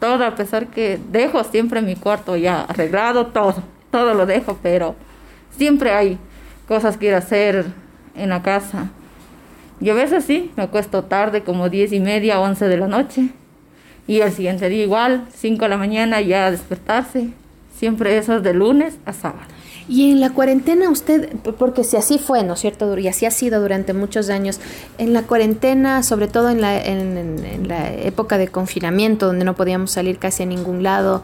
todo, a pesar que dejo siempre mi cuarto ya arreglado, todo, todo lo dejo, pero siempre hay cosas que ir a hacer en la casa. Y a veces sí, me acuesto tarde, como diez y media, once de la noche y el siguiente día igual, 5 de la mañana ya a despertarse. Siempre eso es de lunes a sábado. Y en la cuarentena usted, porque si así fue, ¿no es cierto? Y así ha sido durante muchos años, en la cuarentena, sobre todo en la, en, la época de confinamiento, donde no podíamos salir casi a ningún lado,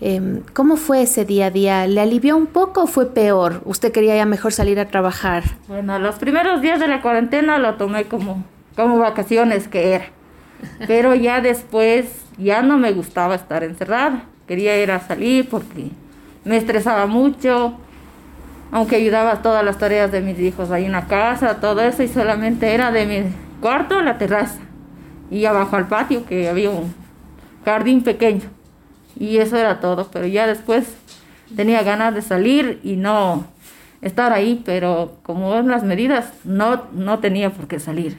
em, ¿cómo fue ese día a día? ¿Le alivió un poco o fue peor? ¿Usted quería ya mejor salir a trabajar? Bueno, los primeros días de la cuarentena lo tomé como, como vacaciones que era pero ya después ya no me gustaba estar encerrada. Quería ir a salir porque me estresaba mucho, aunque ayudaba todas las tareas de mis hijos ahí en la casa, todo eso, y solamente era de mi cuarto a la terraza y abajo al patio que había un jardín pequeño. Y eso era todo, pero ya después tenía ganas de salir y no estar ahí, pero como en las medidas no, no tenía por qué salir.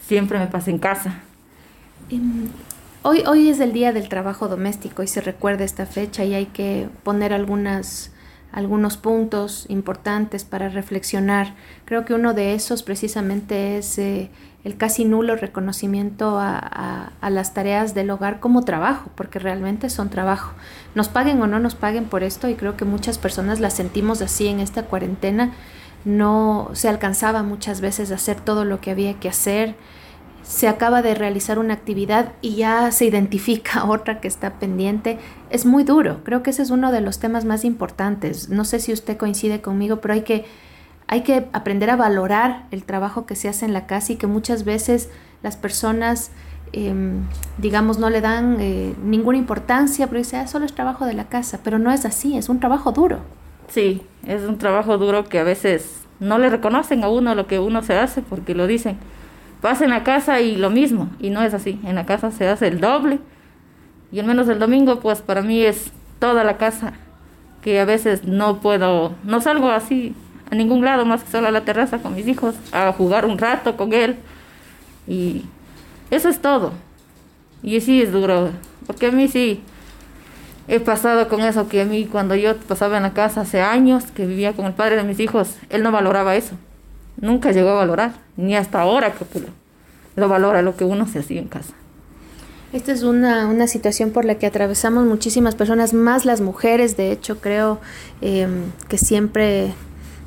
Siempre me pasé en casa. Em, hoy, hoy es el día del trabajo doméstico y se recuerda esta fecha y hay que poner algunas, algunos puntos importantes para reflexionar. Creo que uno de esos precisamente es eh, el casi nulo reconocimiento a, a, las tareas del hogar como trabajo, porque realmente son trabajo. Nos paguen o no nos paguen por esto y creo que muchas personas las sentimos así en esta cuarentena. No se alcanzaba muchas veces a hacer todo lo que había que hacer se acaba de realizar una actividad y ya se identifica otra que está pendiente, es muy duro. Creo que ese es uno de los temas más importantes. No sé si usted coincide conmigo, pero hay que, hay que aprender a valorar el trabajo que se hace en la casa y que muchas veces las personas, em, digamos, no le dan eh, ninguna importancia, pero dice, ah, solo es trabajo de la casa, pero no es así, es un trabajo duro. Sí, es un trabajo duro que a veces no le reconocen a uno lo que uno se hace porque lo dicen Pasa en la casa y lo mismo, y no es así. En la casa se hace el doble. Y al menos el domingo, pues para mí es toda la casa, que a veces no puedo, no salgo así a ningún lado más que solo a la terraza con mis hijos, a jugar un rato con él. Y eso es todo. Y sí es duro, porque a mí sí he pasado con eso, que a mí cuando yo pasaba en la casa hace años, que vivía con el padre de mis hijos, él no valoraba eso nunca llegó a valorar, ni hasta ahora que lo, valora lo que uno se hacía en casa. Esta es una, una, situación por la que atravesamos muchísimas personas, más las mujeres, de hecho creo em, que siempre,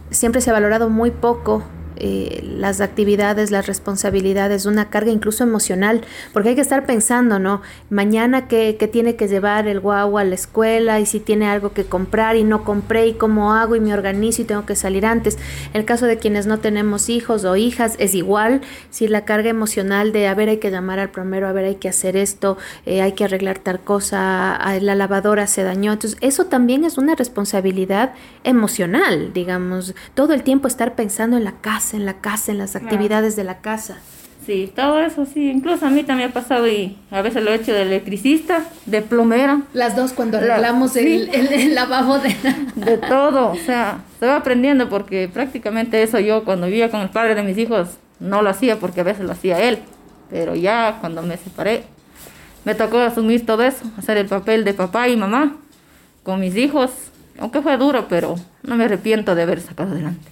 siempre se ha valorado muy poco eh, las actividades, las responsabilidades, una carga incluso emocional, porque hay que estar pensando, ¿no? Mañana qué, tiene que llevar el guau a la escuela y si tiene algo que comprar y no compré y cómo hago y me organizo y tengo que salir antes. En el caso de quienes no tenemos hijos o hijas es igual, si la carga emocional de, a ver, hay que llamar al primero, a ver, hay que hacer esto, eh, hay que arreglar tal cosa, la lavadora se dañó. Entonces, eso también es una responsabilidad emocional, digamos, todo el tiempo estar pensando en la casa en la casa, en las actividades de la casa. Sí, todo eso sí, incluso a mí también ha pasado y a veces lo he hecho de electricista, de plomera. Las dos cuando arreglamos el, el, lavabo de... de todo, o sea, se va aprendiendo porque prácticamente eso yo cuando vivía con el padre de mis hijos no lo hacía porque a veces lo hacía él, pero ya cuando me separé me tocó asumir todo eso, hacer el papel de papá y mamá con mis hijos, aunque fue duro, pero no me arrepiento de haber sacado adelante.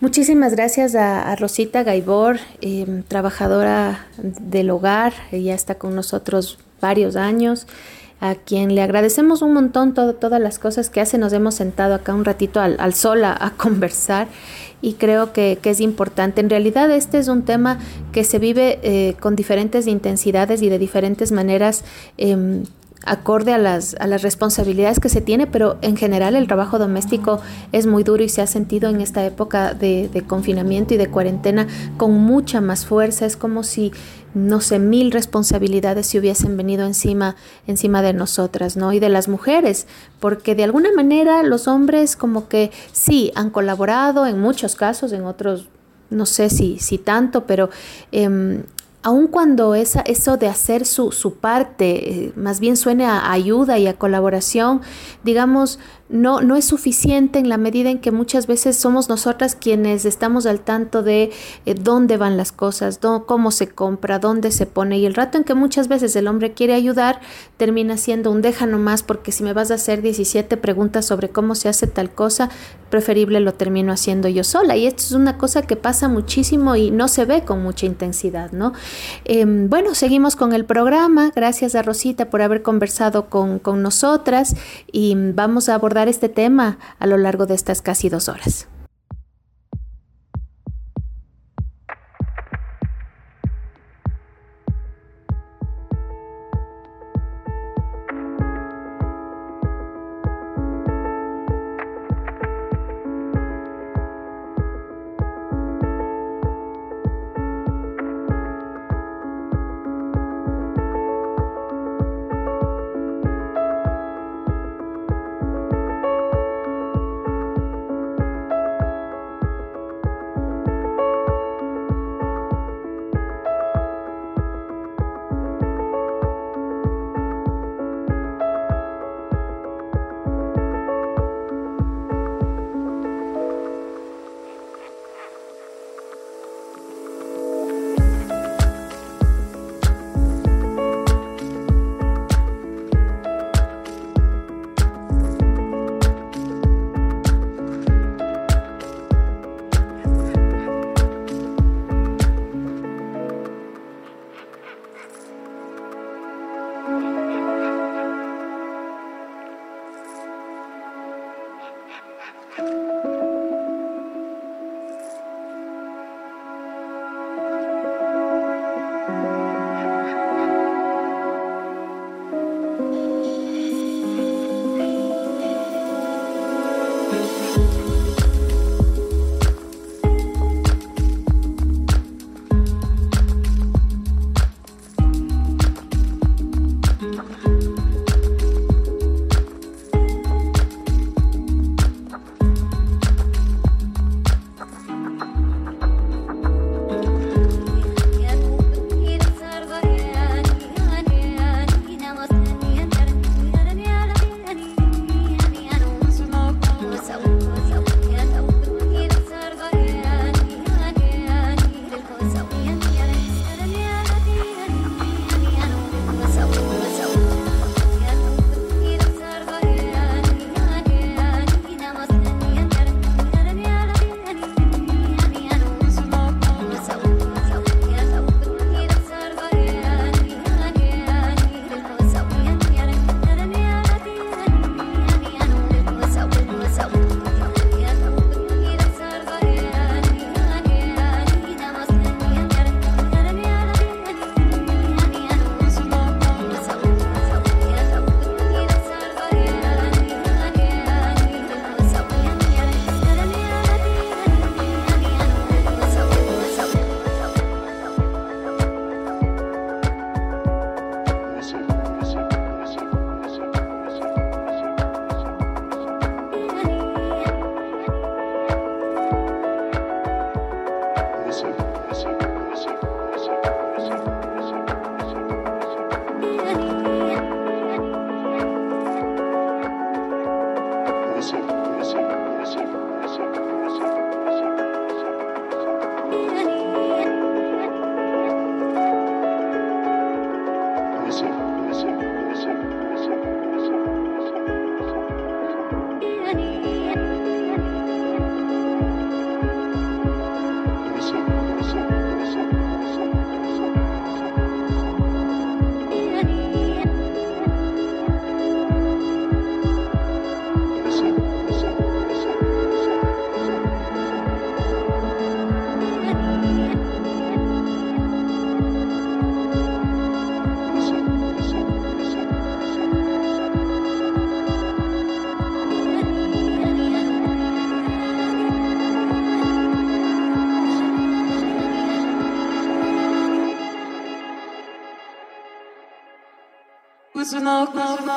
Muchísimas gracias a, Rosita Gaibor, em, trabajadora del hogar, ella está con nosotros varios años, a quien le agradecemos un montón todas las cosas que hace. Nos hemos sentado acá un ratito al, sol a, conversar y creo que, es importante. En realidad este es un tema que se vive eh, con diferentes intensidades y de diferentes maneras. Em, acorde a las, a las responsabilidades que se tiene, pero en general el trabajo doméstico es muy duro y se ha sentido en esta época de, de, confinamiento y de cuarentena con mucha más fuerza. Es como si, no sé, mil responsabilidades se hubiesen venido encima, encima de nosotras, ¿no? Y de las mujeres, porque de alguna manera los hombres como que sí han colaborado en muchos casos, en otros no sé si, si tanto, pero eh, aun cuando esa, eso de hacer su, su parte eh, más bien suene a ayuda y a colaboración, digamos, no, no es suficiente en la medida en que muchas veces somos nosotras quienes estamos al tanto de eh, dónde van las cosas, cómo se compra, dónde se pone. Y el rato en que muchas veces el hombre quiere ayudar, termina siendo un deja nomás, porque si me vas a hacer 17 preguntas sobre cómo se hace tal cosa, preferible lo termino haciendo yo sola. Y esto es una cosa que pasa muchísimo y no se ve con mucha intensidad, ¿no? Em, bueno, seguimos con el programa. Gracias a Rosita por haber conversado con, con nosotras y vamos a abordar este tema a lo largo de estas casi dos horas. love.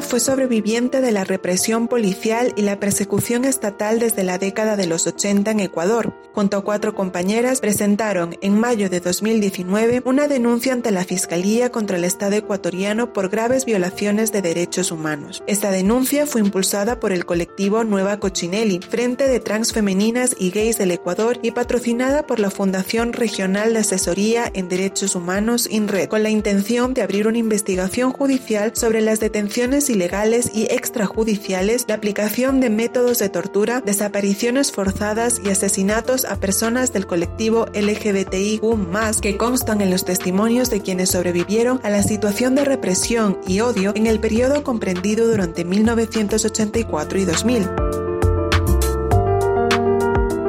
Fue sobreviviente de la represión policial y la persecución estatal desde la década de los 80 en Ecuador. Junto a cuatro compañeras presentaron en mayo de 2019 una denuncia ante la Fiscalía contra el Estado ecuatoriano por graves violaciones de derechos humanos. Esta denuncia fue impulsada por el colectivo Nueva Cochinelli, Frente de Trans Femeninas y Gays del Ecuador y patrocinada por la Fundación Regional de Asesoría en Derechos Humanos INRED, con la intención de abrir una investigación judicial sobre las detenciones ilegales y extrajudiciales, la aplicación de métodos de tortura, desapariciones forzadas y asesinatos a personas del colectivo LGBTIQ+, que constan en los testimonios de quienes sobrevivieron a la situación de represión y odio en el periodo comprendido durante 1984 y 2000.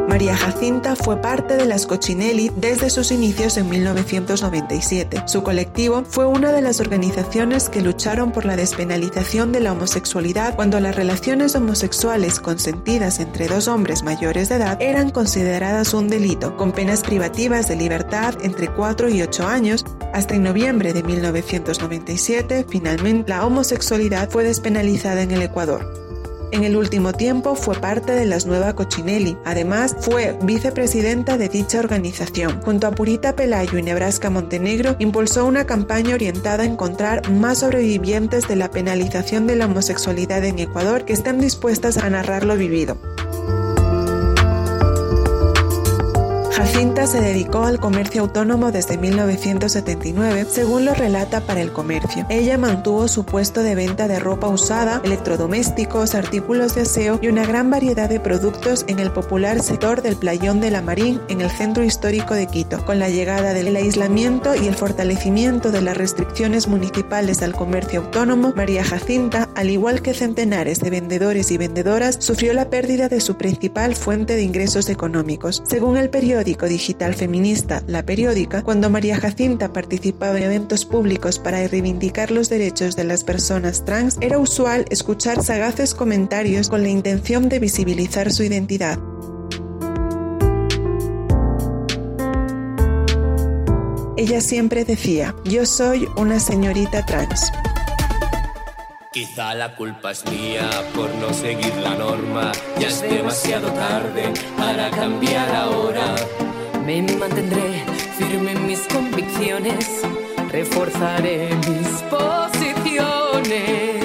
María Jacinta fue parte de las Cochinelli desde sus inicios en 1997. Su colectivo fue una de las organizaciones que lucharon por la despenalización de la homosexualidad cuando las relaciones homosexuales consentidas entre dos hombres mayores de edad eran consideradas un delito, con penas privativas de libertad entre 4 y 8 años. Hasta en noviembre de 1997, finalmente, la homosexualidad fue despenalizada en el Ecuador. En el último tiempo fue parte de las Nueva Cochinelli. Además, fue vicepresidenta de dicha organización. Junto a Purita Pelayo y Nebraska Montenegro, impulsó una campaña orientada a encontrar más sobrevivientes de la penalización de la homosexualidad en Ecuador que estén dispuestas a narrar lo vivido. Jacinta se dedicó al comercio autónomo desde 1979, según lo relata para el comercio. Ella mantuvo su puesto de venta de ropa usada, electrodomésticos, artículos de aseo y una gran variedad de productos en el popular sector del Playón de la Marín en el centro histórico de Quito. Con la llegada del aislamiento y el fortalecimiento de las restricciones municipales al comercio autónomo, María Jacinta, al igual que centenares de vendedores y vendedoras, sufrió la pérdida de su principal fuente de ingresos económicos. Según el periódico digital feminista La Periódica, cuando María Jacinta participaba en eventos públicos para reivindicar los derechos de las personas trans, era usual escuchar sagaces comentarios con la intención de visibilizar su identidad. Ella siempre decía, yo soy una señorita trans. Quizá la culpa es mía por no seguir la norma. Ya es demasiado tarde para cambiar ahora. Me mantendré firme en mis convicciones. Reforzaré mis posiciones.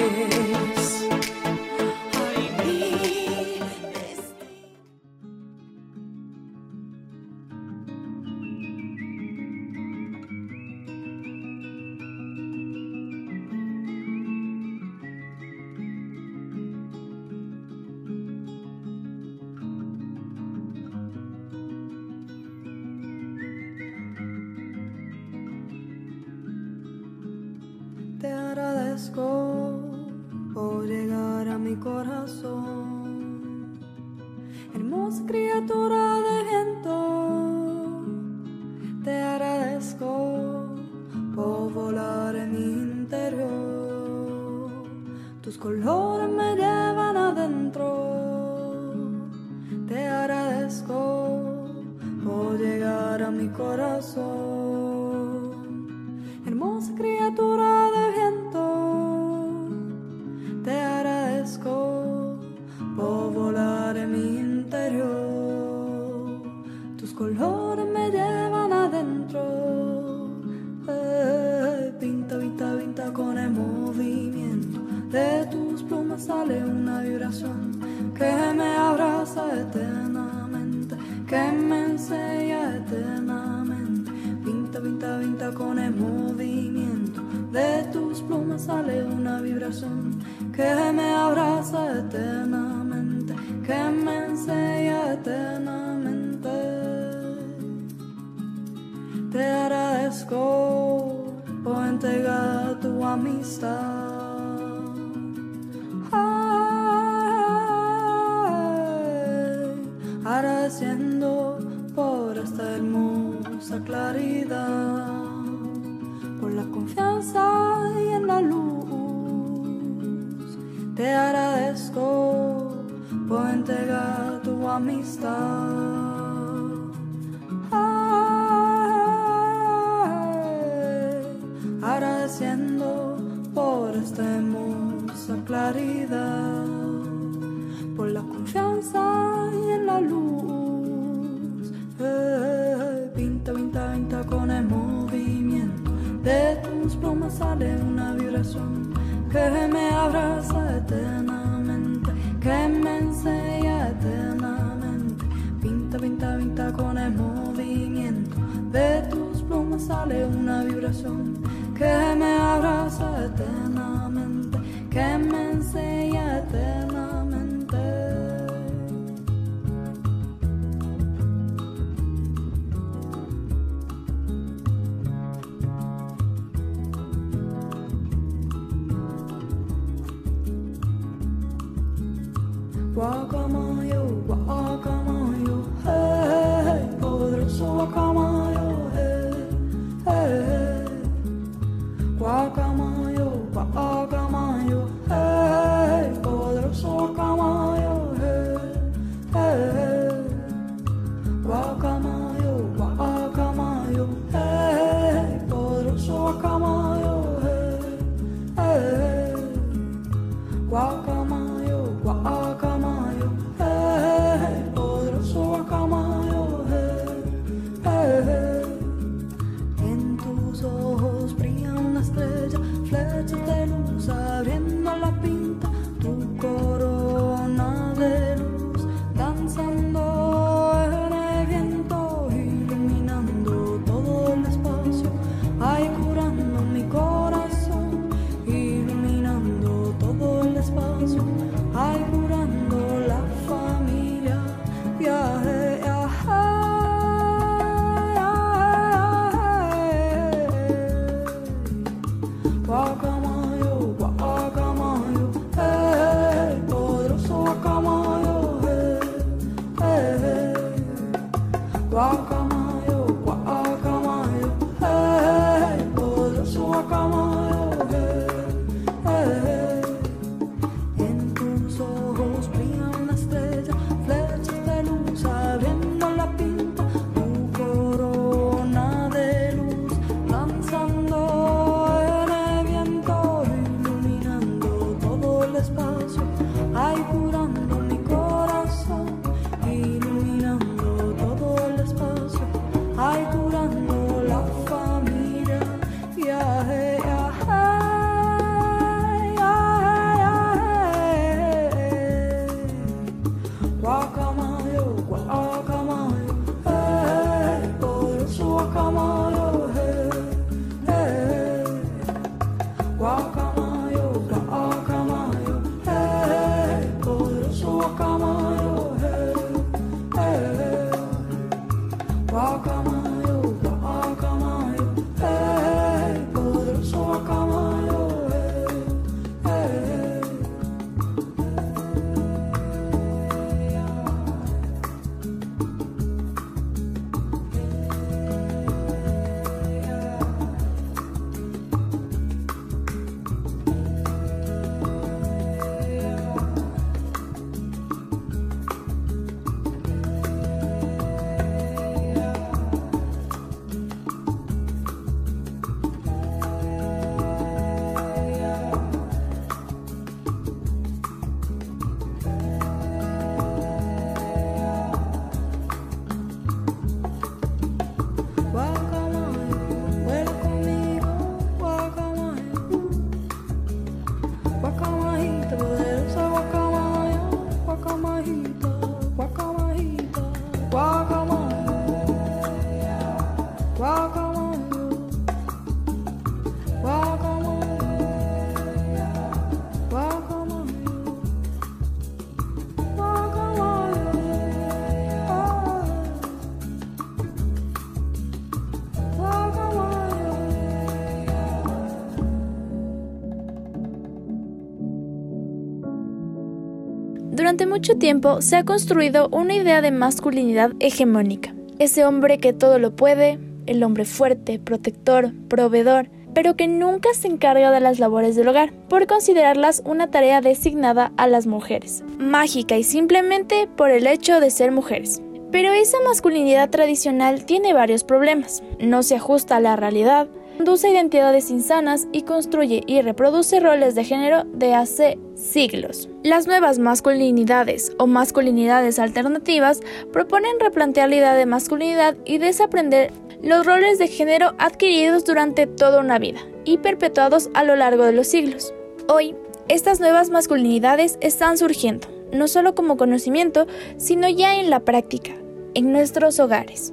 mucho tiempo se ha construido una idea de masculinidad hegemónica. Ese hombre que todo lo puede, el hombre fuerte, protector, proveedor, pero que nunca se encarga de las labores del hogar, por considerarlas una tarea designada a las mujeres, mágica y simplemente por el hecho de ser mujeres. Pero esa masculinidad tradicional tiene varios problemas. No se ajusta a la realidad, conduce identidades insanas y construye y reproduce roles de género de hace siglos. Las nuevas masculinidades o masculinidades alternativas proponen replantear la idea de masculinidad y desaprender los roles de género adquiridos durante toda una vida y perpetuados a lo largo de los siglos. Hoy, estas nuevas masculinidades están surgiendo, no solo como conocimiento, sino ya en la práctica, en nuestros hogares.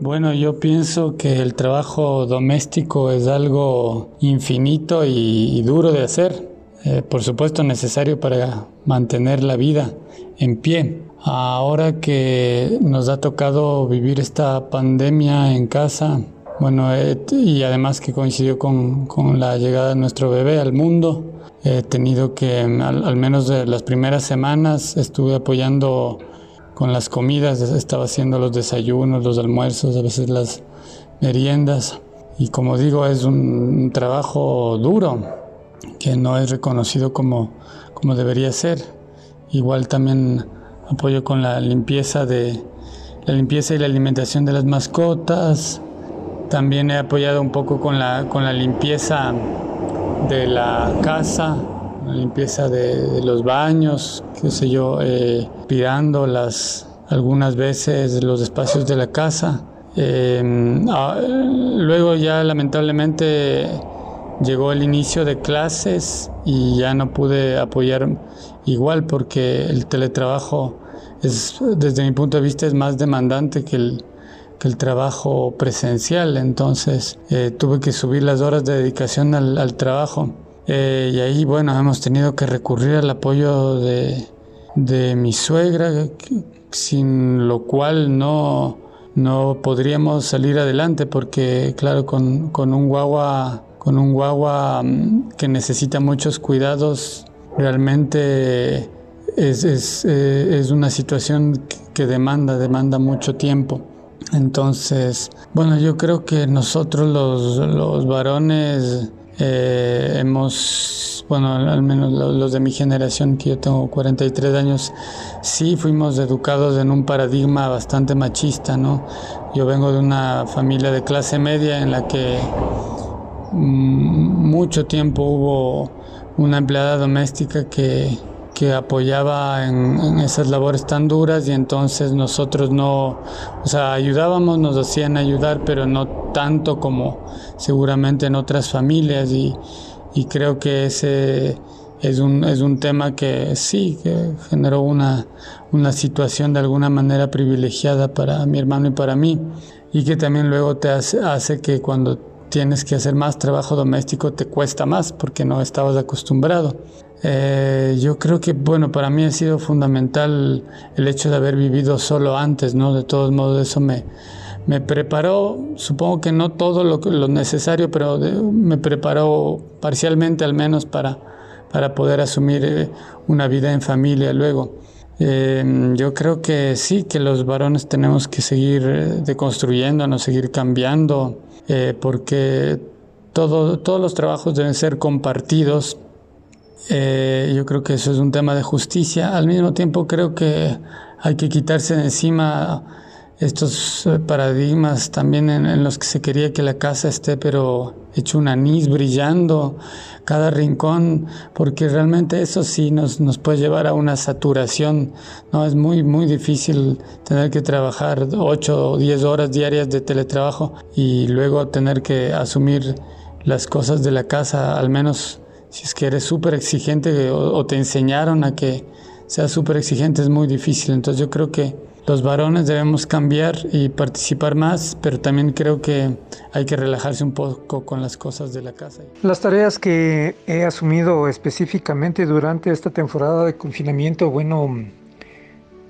Bueno, yo pienso que el trabajo doméstico es algo infinito y, duro de hacer. Eh, por supuesto necesario para mantener la vida en pie. Ahora que nos ha tocado vivir esta pandemia en casa, bueno, eh, y además que coincidió con, con, la llegada de nuestro bebé al mundo, he tenido que, al, al menos de las primeras semanas, estuve apoyando con las comidas, estaba haciendo los desayunos, los almuerzos, a veces las meriendas. Y como digo, es un, trabajo duro que no es reconocido como, como debería ser. Igual también apoyo con la limpieza de la limpieza y la alimentación de las mascotas. También he apoyado un poco con la, con la limpieza de la casa, la limpieza de, los baños, qué sé yo, eh, pirando las, algunas veces los espacios de la casa. Eh, luego ya lamentablemente llegó el inicio de clases y ya no pude apoyar igual porque el teletrabajo es, desde mi punto de vista es más demandante que el, trabajo presencial, entonces eh, tuve que subir las horas de dedicación al, trabajo. Eh, y ahí, bueno, hemos tenido que recurrir al apoyo de, mi suegra, sin lo cual no, no podríamos salir adelante porque, claro, con un guagua, con un guagua mm, que necesita muchos cuidados, realmente es, es, eh, es una situación que demanda, demanda mucho tiempo. Entonces, bueno, yo creo que nosotros los, los varones eh, hemos, bueno, al menos los de mi generación, que yo tengo 43 años, sí fuimos educados en un paradigma bastante machista, ¿no? Yo vengo de una familia de clase media en la que mucho tiempo hubo una empleada doméstica que que apoyaba en, esas labores tan duras y entonces nosotros no, o sea, ayudábamos, nos hacían ayudar, pero no tanto como seguramente en otras familias y, y creo que ese es un, es un tema que sí, que generó una, una situación de alguna manera privilegiada para mi hermano y para mí y que también luego te hace, hace que cuando tienes que hacer más trabajo doméstico te cuesta más porque no estabas acostumbrado. Eh, yo creo que, bueno, para mí ha sido fundamental el hecho de haber vivido solo antes, ¿no? De todos modos, eso me, me preparó, supongo que no todo lo, lo necesario, pero me preparó parcialmente al menos para, para poder asumir eh, una vida en familia luego. Eh, yo creo que sí, que los varones tenemos que seguir deconstruyéndonos, seguir cambiando, porque todo, todos los trabajos deben ser compartidos eh, yo creo que eso es un tema de justicia. Al mismo tiempo creo que hay que quitarse de encima estos eh, paradigmas también en, los que se quería que la casa esté pero hecho un anís brillando cada rincón porque realmente eso sí nos, nos puede llevar a una saturación no es muy muy difícil tener que trabajar 8 o 10 horas diarias de teletrabajo y luego tener que asumir las cosas de la casa al menos si es que eres súper exigente o, te enseñaron a que seas súper exigente, es muy difícil. Entonces yo creo que los varones debemos cambiar y participar más, pero también creo que hay que relajarse un poco con las cosas de la casa. Las tareas que he asumido específicamente durante esta temporada de confinamiento, bueno,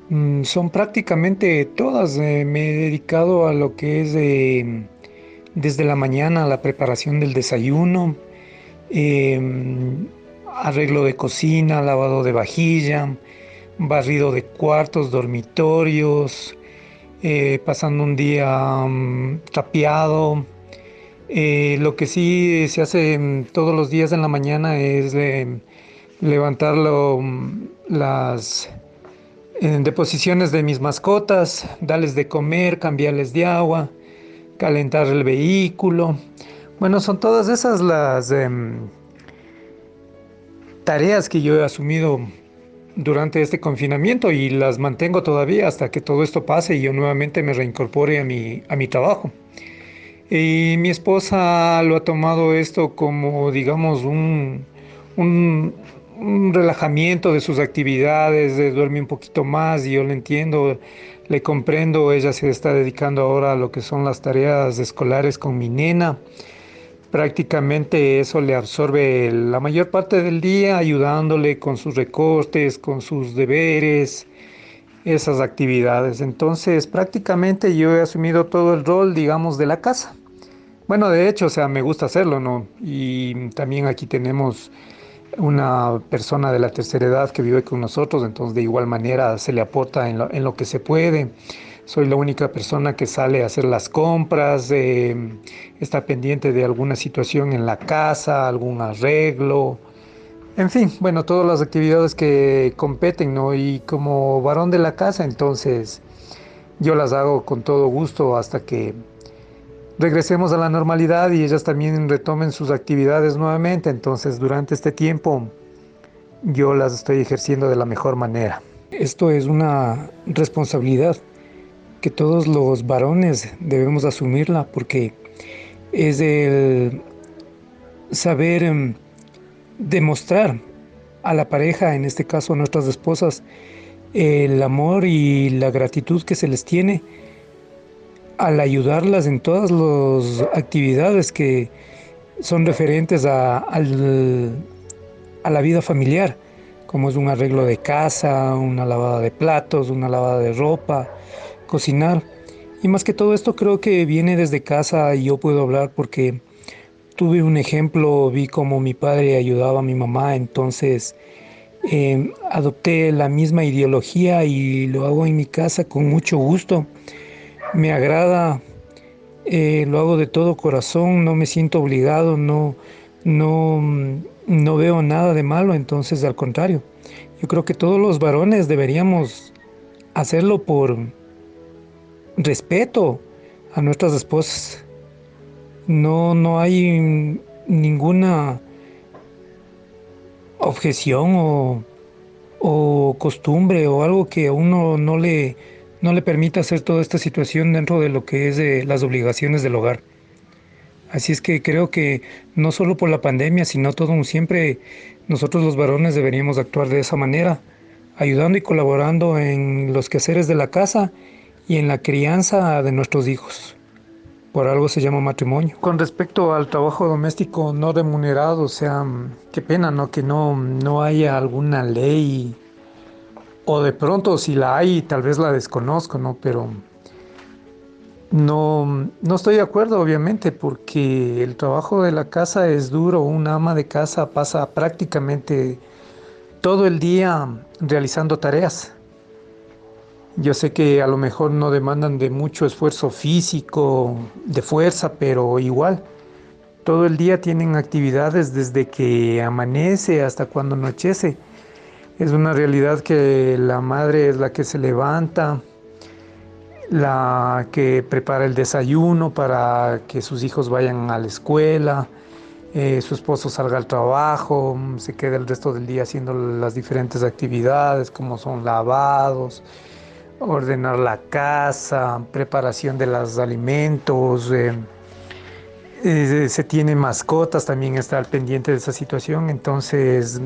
mm, son prácticamente todas. Eh, me he dedicado a lo que es desde la mañana la preparación del desayuno, Em, arreglo de cocina, lavado de vajilla, barrido de cuartos, dormitorios, eh, pasando un día mm, tapiado. Eh, lo que sí se hace mm, todos los días en la mañana es levantar mm, las deposiciones de mis mascotas, darles de comer, cambiarles de agua, calentar el vehículo. Bueno, son todas esas las em, tareas que yo he asumido durante este confinamiento y las mantengo todavía hasta que todo esto pase y yo nuevamente me reincorpore a mi, a mi trabajo. Y mi esposa lo ha tomado esto como, digamos, un, un, relajamiento de sus actividades, de duerme un poquito más y yo lo entiendo, le comprendo, ella se está dedicando ahora a lo que son las tareas escolares con mi nena. Prácticamente eso le absorbe la mayor parte del día, ayudándole con sus recortes, con sus deberes, esas actividades. Entonces, prácticamente yo he asumido todo el rol, digamos, de la casa. Bueno, de hecho, o sea, me gusta hacerlo, ¿no? Y también aquí tenemos una persona de la tercera edad que vive con nosotros, entonces de igual manera se le aporta en lo, en lo que se puede. Soy la única persona que sale a hacer las compras, eh, está pendiente de alguna situación en la casa, algún arreglo, en fin, bueno, todas las actividades que competen, ¿no? Y como varón de la casa, entonces yo las hago con todo gusto hasta que regresemos a la normalidad y ellas también retomen sus actividades nuevamente. Entonces, durante este tiempo yo las estoy ejerciendo de la mejor manera. Esto es una responsabilidad que todos los varones debemos asumirla porque es el saber em, demostrar a la pareja, en este caso a nuestras esposas, el amor y la gratitud que se les tiene al ayudarlas en todas las actividades que son referentes a, a la vida familiar, como es un arreglo de casa, una lavada de platos, una lavada de ropa, cocinar. Y más que todo esto creo que viene desde casa y yo puedo hablar porque tuve un ejemplo, vi cómo mi padre ayudaba a mi mamá, entonces eh, adopté la misma ideología y lo hago en mi casa con mucho gusto me agrada, eh, lo hago de todo corazón, no me siento obligado, no, no, no veo nada de malo, entonces al contrario, yo creo que todos los varones deberíamos hacerlo por respeto a nuestras esposas. No, no hay ninguna objeción o, o costumbre o algo que a uno no le no le permite hacer toda esta situación dentro de lo que es de las obligaciones del hogar. Así es que creo que no solo por la pandemia, sino todo siempre nosotros los varones deberíamos actuar de esa manera, ayudando y colaborando en los quehaceres de la casa y en la crianza de nuestros hijos. Por algo se llama matrimonio. Con respecto al trabajo doméstico no remunerado, o sea, qué pena, ¿no? Que no, no haya alguna ley o de pronto si la hay, tal vez la desconozco, ¿no? Pero no, no estoy de acuerdo, obviamente, porque el trabajo de la casa es duro. Una ama de casa pasa prácticamente todo el día realizando tareas. Yo sé que a lo mejor no demandan de mucho esfuerzo físico, de fuerza, pero igual. Todo el día tienen actividades desde que amanece hasta cuando anochece. Es una realidad que la madre es la que se levanta, la que prepara el desayuno para que sus hijos vayan a la escuela, eh, su esposo salga al trabajo, se queda el resto del día haciendo las diferentes actividades como son lavados, ordenar la casa, preparación de los alimentos. Eh, eh, se tiene mascotas, también está al pendiente de esa situación, entonces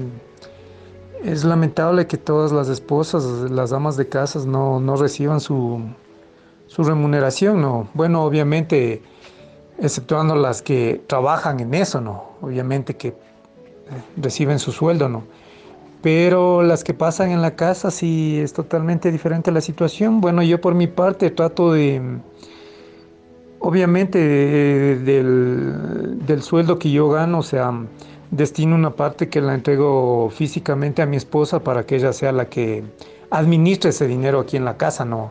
es lamentable que todas las esposas, las damas de casas no, reciban su, remuneración, ¿no? Bueno, obviamente, exceptuando las que trabajan en eso, ¿no? Obviamente que eh, reciben su sueldo, ¿no? Pero las que pasan en la casa sí es totalmente diferente la situación. Bueno, yo por mi parte trato de, obviamente, del, del sueldo que yo gano, o sea, destino una parte que la entrego físicamente a mi esposa para que ella sea la que administre ese dinero aquí en la casa, ¿no?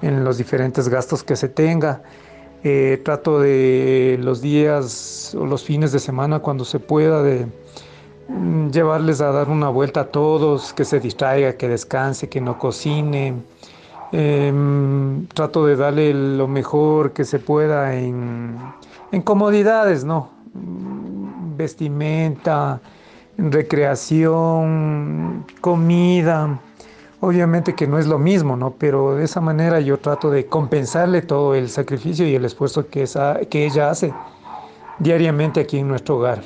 En los diferentes gastos que se tenga. Eh, trato de los días o los fines de semana cuando se pueda de llevarles a dar una vuelta a todos, que se distraiga, que descanse, que no cocine. Em, trato de darle lo mejor que se pueda en, en comodidades, ¿no? Vestimenta, recreación, comida. Obviamente que no es lo mismo, ¿no? Pero de esa manera yo trato de compensarle todo el sacrificio y el esfuerzo que, esa, que ella hace diariamente aquí en nuestro hogar.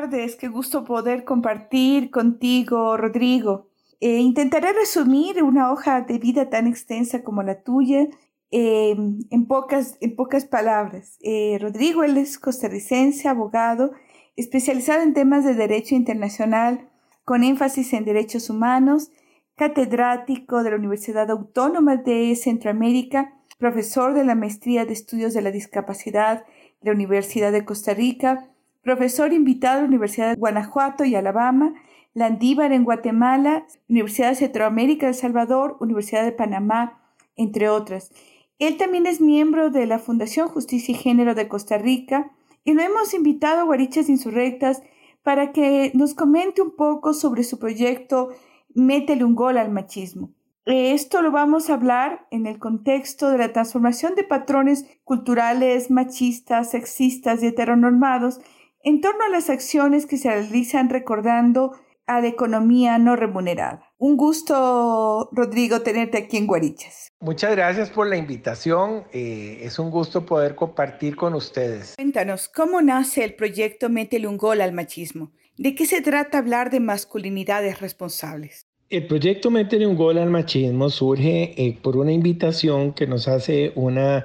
Tardes. Qué gusto poder compartir contigo, Rodrigo. Eh, intentaré resumir una hoja de vida tan extensa como la tuya eh, en, pocas, en pocas palabras. Eh, Rodrigo, él es costarricense, abogado, especializado en temas de derecho internacional, con énfasis en derechos humanos, catedrático de la Universidad Autónoma de Centroamérica, profesor de la Maestría de Estudios de la Discapacidad de la Universidad de Costa Rica, profesor invitado a la Universidad de Guanajuato y Alabama, Landívar en Guatemala, Universidad de Centroamérica de El Salvador, Universidad de Panamá, entre otras. Él también es miembro de la Fundación Justicia y Género de Costa Rica y lo hemos invitado a Guarichas Insurrectas para que nos comente un poco sobre su proyecto Métele un gol al machismo. Esto lo vamos a hablar en el contexto de la transformación de patrones culturales machistas, sexistas y heteronormados en torno a las acciones que se realizan recordando a la economía no remunerada. Un gusto, Rodrigo, tenerte aquí en Guarichas. Muchas gracias por la invitación. Eh, es un gusto poder compartir con ustedes. Cuéntanos, ¿cómo nace el proyecto Métele un gol al machismo? ¿De qué se trata hablar de masculinidades responsables? El proyecto Métele un gol al machismo surge eh, por una invitación que nos hace una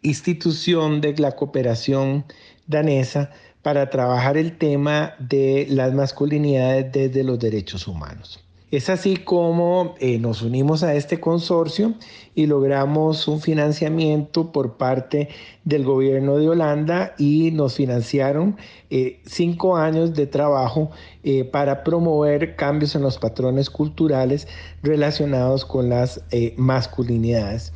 institución de la cooperación danesa para trabajar el tema de las masculinidades desde los derechos humanos. Es así como eh, nos unimos a este consorcio y logramos un financiamiento por parte del gobierno de Holanda y nos financiaron eh, cinco años de trabajo eh, para promover cambios en los patrones culturales relacionados con las masculinidades.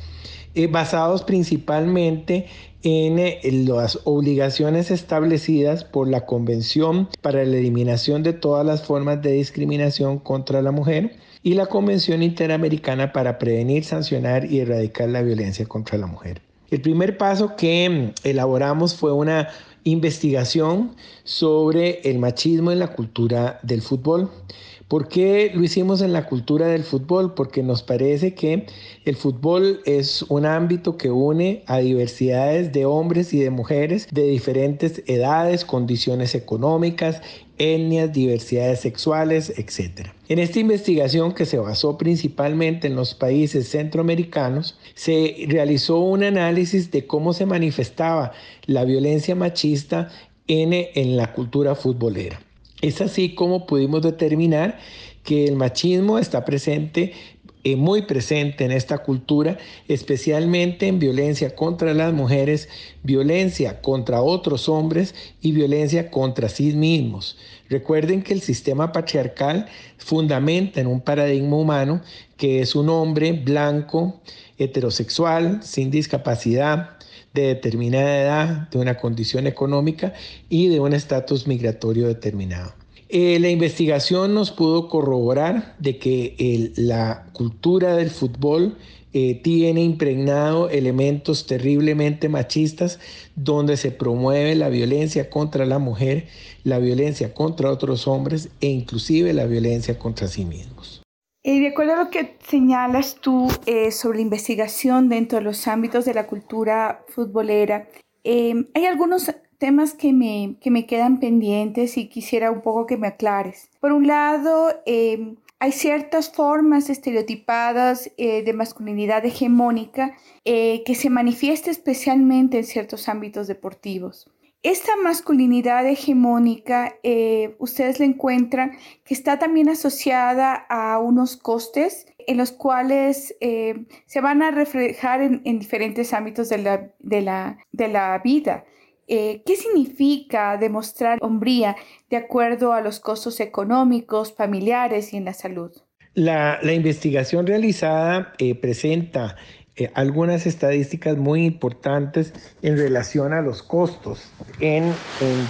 basados principalmente en las obligaciones establecidas por la Convención para la Eliminación de todas las formas de discriminación contra la mujer y la Convención Interamericana para prevenir, sancionar y erradicar la violencia contra la mujer. El primer paso que mm, elaboramos fue una investigación sobre el machismo en la cultura del fútbol. ¿Por qué lo hicimos en la cultura del fútbol? Porque nos parece que el fútbol es un ámbito que une a diversidades de hombres y de mujeres de diferentes edades, condiciones económicas, etnias, diversidades sexuales, etc. En esta investigación que se basó principalmente en los países centroamericanos, se realizó un análisis de cómo se manifestaba la violencia machista en, en la cultura futbolera. Es así como pudimos determinar que el machismo está presente eh, muy presente en esta cultura, especialmente en violencia contra las mujeres, violencia contra otros hombres y violencia contra sí mismos. Recuerden que el sistema patriarcal fundamenta en un paradigma humano que es un hombre blanco, heterosexual, sin discapacidad, de determinada edad, de una condición económica y de un estatus migratorio determinado. Eh, la investigación nos pudo corroborar de que la cultura del fútbol eh, tiene impregnado elementos terriblemente machistas donde se promueve la violencia contra la mujer, la violencia contra otros hombres e inclusive la violencia contra sí mismos. Y de acuerdo a lo que señalas tú eh, sobre la investigación dentro de los ámbitos de la cultura futbolera, eh, hay algunos temas que me, que me quedan pendientes y quisiera un poco que me aclares. Por un lado, eh, hay ciertas formas estereotipadas de masculinidad hegemónica que se manifiesta especialmente en ciertos ámbitos deportivos. Esta masculinidad hegemónica, eh, ustedes la encuentran que está también asociada a unos costes en los cuales eh, se van a reflejar en, diferentes ámbitos de la, de la, de la vida. Eh, ¿Qué significa demostrar hombría de acuerdo a los costos económicos, familiares y en la salud? La, investigación realizada presenta eh, algunas estadísticas muy importantes en relación a los costos en,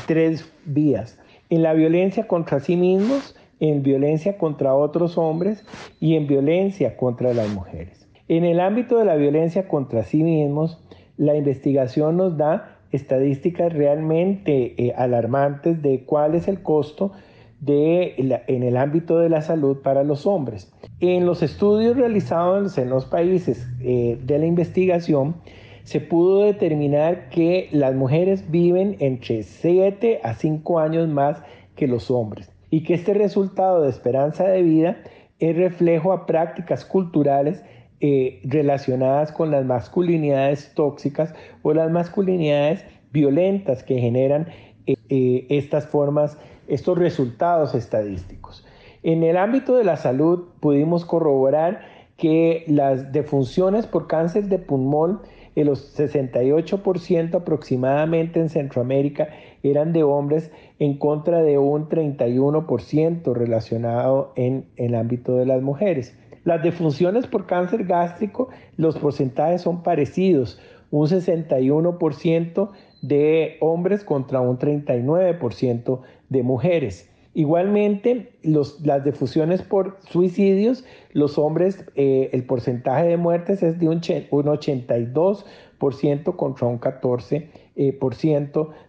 tres vías. En la violencia contra sí mismos, en violencia contra otros hombres y en violencia contra las mujeres. En el ámbito de la violencia contra sí mismos, la investigación nos da estadísticas realmente eh, alarmantes de cuál es el costo de en el ámbito de la salud para los hombres. En los estudios realizados en los países eh, de la investigación, se pudo determinar que las mujeres viven entre 7 a 5 años más que los hombres y que este resultado de esperanza de vida es reflejo a prácticas culturales eh, relacionadas con las masculinidades tóxicas o las masculinidades violentas que generan eh, eh, estas formas, estos resultados estadísticos. En el ámbito de la salud pudimos corroborar que las defunciones por cáncer de pulmón, el 68% aproximadamente en Centroamérica eran de hombres en contra de un 31% relacionado en el ámbito de las mujeres. Las defunciones por cáncer gástrico, los porcentajes son parecidos, un 61% de hombres contra un 39% de mujeres. Igualmente, las defusiones por suicidios, los hombres, eh, el porcentaje de muertes es de un, 82% contra un 14% eh,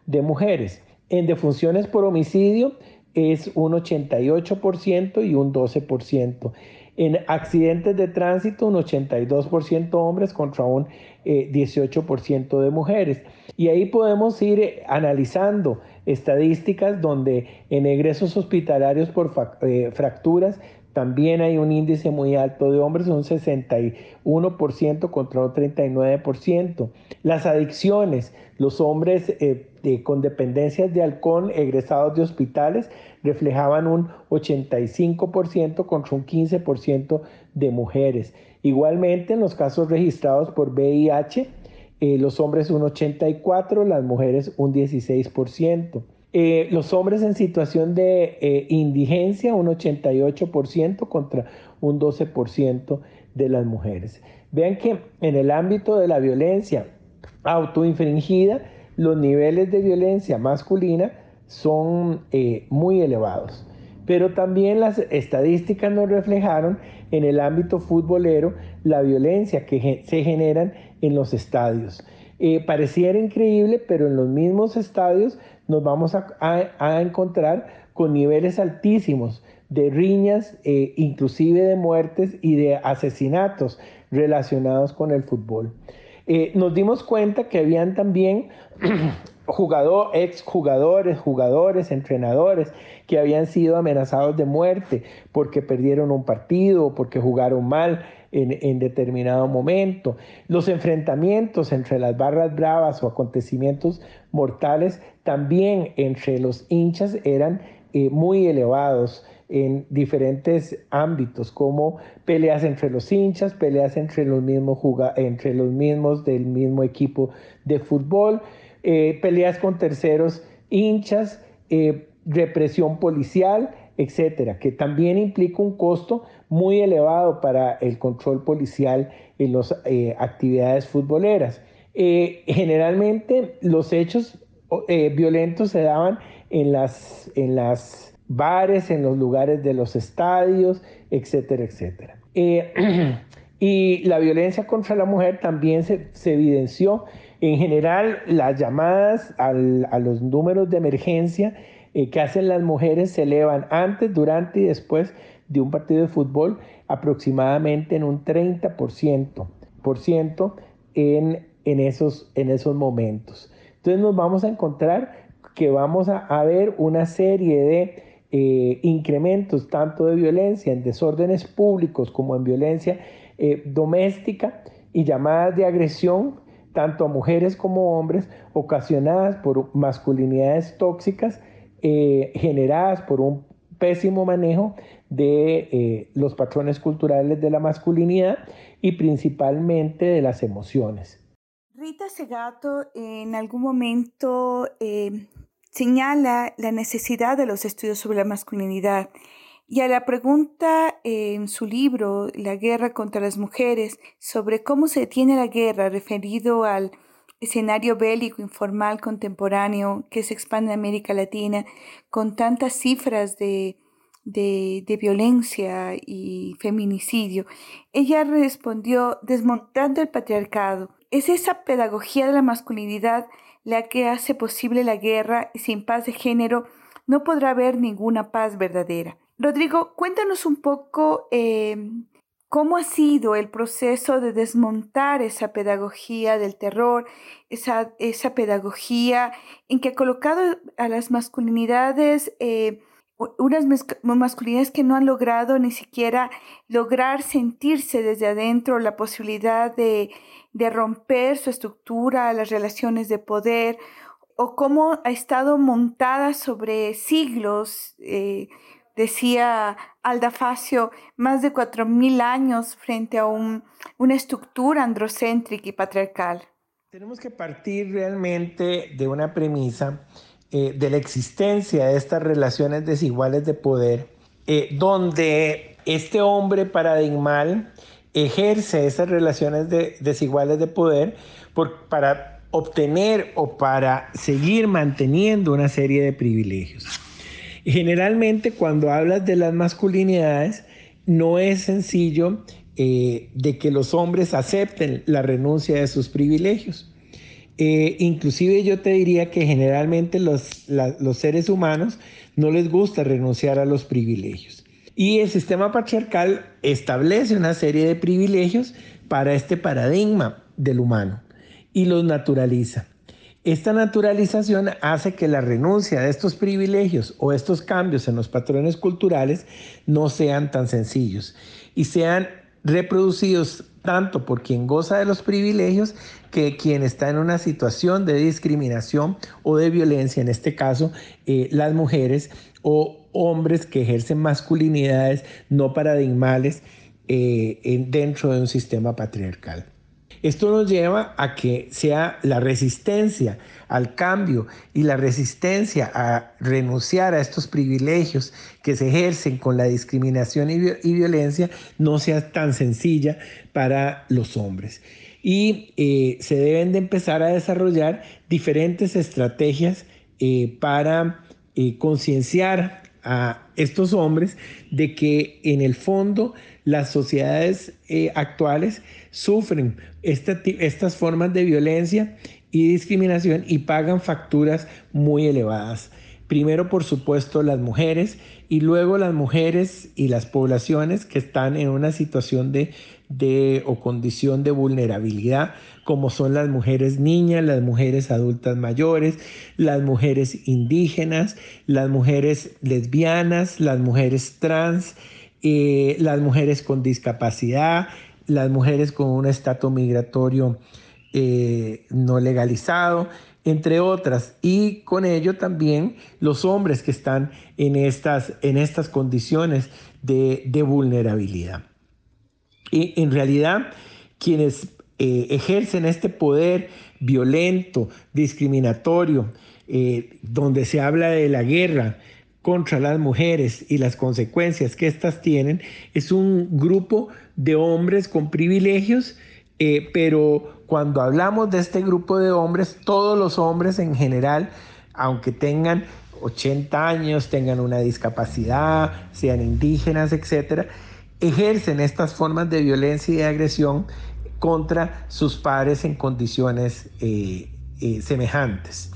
de mujeres. En defunciones por homicidio es un 88% y un 12%. En accidentes de tránsito, un 82% hombres contra un 18% eh, de mujeres. Y ahí podemos ir eh, analizando estadísticas donde en egresos hospitalarios por eh, fracturas también hay un índice muy alto de hombres, un 61% contra un 39%. Las adicciones, los hombres con dependencias de alcohol egresados de hospitales reflejaban un 85% contra un 15% de mujeres. Igualmente en los casos registrados por VIH, eh, los hombres un 84%, las mujeres un 16%. Eh, los hombres en situación de eh, indigencia, un 88% contra un 12% de las mujeres. Vean que en el ámbito de la violencia autoinfringida, los niveles de violencia masculina son eh, muy elevados. Pero también las estadísticas nos reflejaron en el ámbito futbolero la violencia que se generan en los estadios. Eh, pareciera increíble, pero en los mismos estadios nos vamos a, encontrar con niveles altísimos de riñas, eh, inclusive de muertes y de asesinatos relacionados con el fútbol. nos dimos cuenta que habían también jugador, ex jugadores, jugadores, entrenadores que habían sido amenazados de muerte porque perdieron un partido, porque jugaron mal en, en, determinado momento. Los enfrentamientos entre las barras bravas o acontecimientos mortales también entre los hinchas eran eh, muy elevados en diferentes ámbitos, como peleas entre los hinchas, peleas entre los mismos, entre los mismos del mismo equipo de fútbol. Eh, peleas con terceros hinchas, eh, represión policial, etcétera, que también implica un costo muy elevado para el control policial en las eh, actividades futboleras. generalmente los hechos violentos se daban en las, en las bares, en los lugares de los estadios, etcétera, etcétera. y la violencia contra la mujer también se, se evidenció en general, las llamadas a los números de emergencia eh, que hacen las mujeres se elevan antes, durante y después de un partido de fútbol aproximadamente en un 30% por ciento en, en, esos, en esos momentos. Entonces nos vamos a encontrar que vamos a, ver una serie de eh, incrementos tanto de violencia en desórdenes públicos como en violencia eh, doméstica y llamadas de agresión tanto a mujeres como hombres, ocasionadas por masculinidades tóxicas eh, generadas por un pésimo manejo de eh, los patrones culturales de la masculinidad y principalmente de las emociones. Rita Segato en algún momento eh, señala la necesidad de los estudios sobre la masculinidad y a la pregunta en su libro, La guerra contra las mujeres, sobre cómo se detiene la guerra referido al escenario bélico informal contemporáneo que se expande en América Latina con tantas cifras de, de, de, violencia y feminicidio, ella respondió desmontando el patriarcado. Es esa pedagogía de la masculinidad la que hace posible la guerra y sin paz de género no podrá haber ninguna paz verdadera. Rodrigo, cuéntanos un poco em, ¿Cómo ha sido el proceso de desmontar esa pedagogía del terror, esa, esa pedagogía en que ha colocado a las masculinidades, eh, unas masculinidades que no han logrado ni siquiera lograr sentirse desde adentro la posibilidad de, de romper su estructura, las relaciones de poder, o cómo ha estado montada sobre siglos, eh, decía Alda Facio, más de cuatro mil años frente a un, una estructura androcéntrica y patriarcal. Tenemos que partir realmente de una premisa eh, de la existencia de estas relaciones desiguales de poder, eh, donde este hombre paradigmal ejerce esas relaciones desiguales de poder para obtener o para seguir manteniendo una serie de privilegios. Generalmente cuando hablas de las masculinidades, no es sencillo eh, de que los hombres acepten la renuncia de sus privilegios. Eh, inclusive yo te diría que generalmente los, los seres humanos no les gusta renunciar a los privilegios. Y el sistema patriarcal establece una serie de privilegios para este paradigma del humano y los naturaliza. Esta naturalización hace que la renuncia de estos privilegios o estos cambios en los patrones culturales no sean tan sencillos y sean reproducidos tanto por quien goza de los privilegios que quien está en una situación de discriminación o de violencia, en este caso eh, las mujeres o hombres que ejercen masculinidades no paradigmales eh, dentro de un sistema patriarcal. Esto nos lleva a que sea la resistencia al cambio y la resistencia a renunciar a estos privilegios que se ejercen con la discriminación y, violencia no sea tan sencilla para los hombres. Y eh, se deben de empezar a desarrollar diferentes estrategias eh, para eh, concienciar a estos hombres de que en el fondo las sociedades actuales sufren estas formas de violencia y discriminación y pagan facturas muy elevadas. Primero, por supuesto, las mujeres y luego las mujeres y las poblaciones que están en una situación de, de o condición de vulnerabilidad, como son las mujeres niñas, las mujeres adultas mayores, las mujeres indígenas, las mujeres lesbianas, las mujeres trans, eh, las mujeres con discapacidad, las mujeres con un estatus migratorio eh, no legalizado, entre otras, y con ello también los hombres que están en estas, en estas condiciones de, vulnerabilidad. Y en realidad, quienes eh, ejercen este poder violento, discriminatorio, eh, donde se habla de la guerra, contra las mujeres y las consecuencias que éstas tienen, es un grupo de hombres con privilegios, eh, pero cuando hablamos de este grupo de hombres, todos los hombres en general, aunque tengan 80 años, tengan una discapacidad, sean indígenas, etcétera, ejercen estas formas de violencia y de agresión contra sus pares en condiciones eh, eh, semejantes.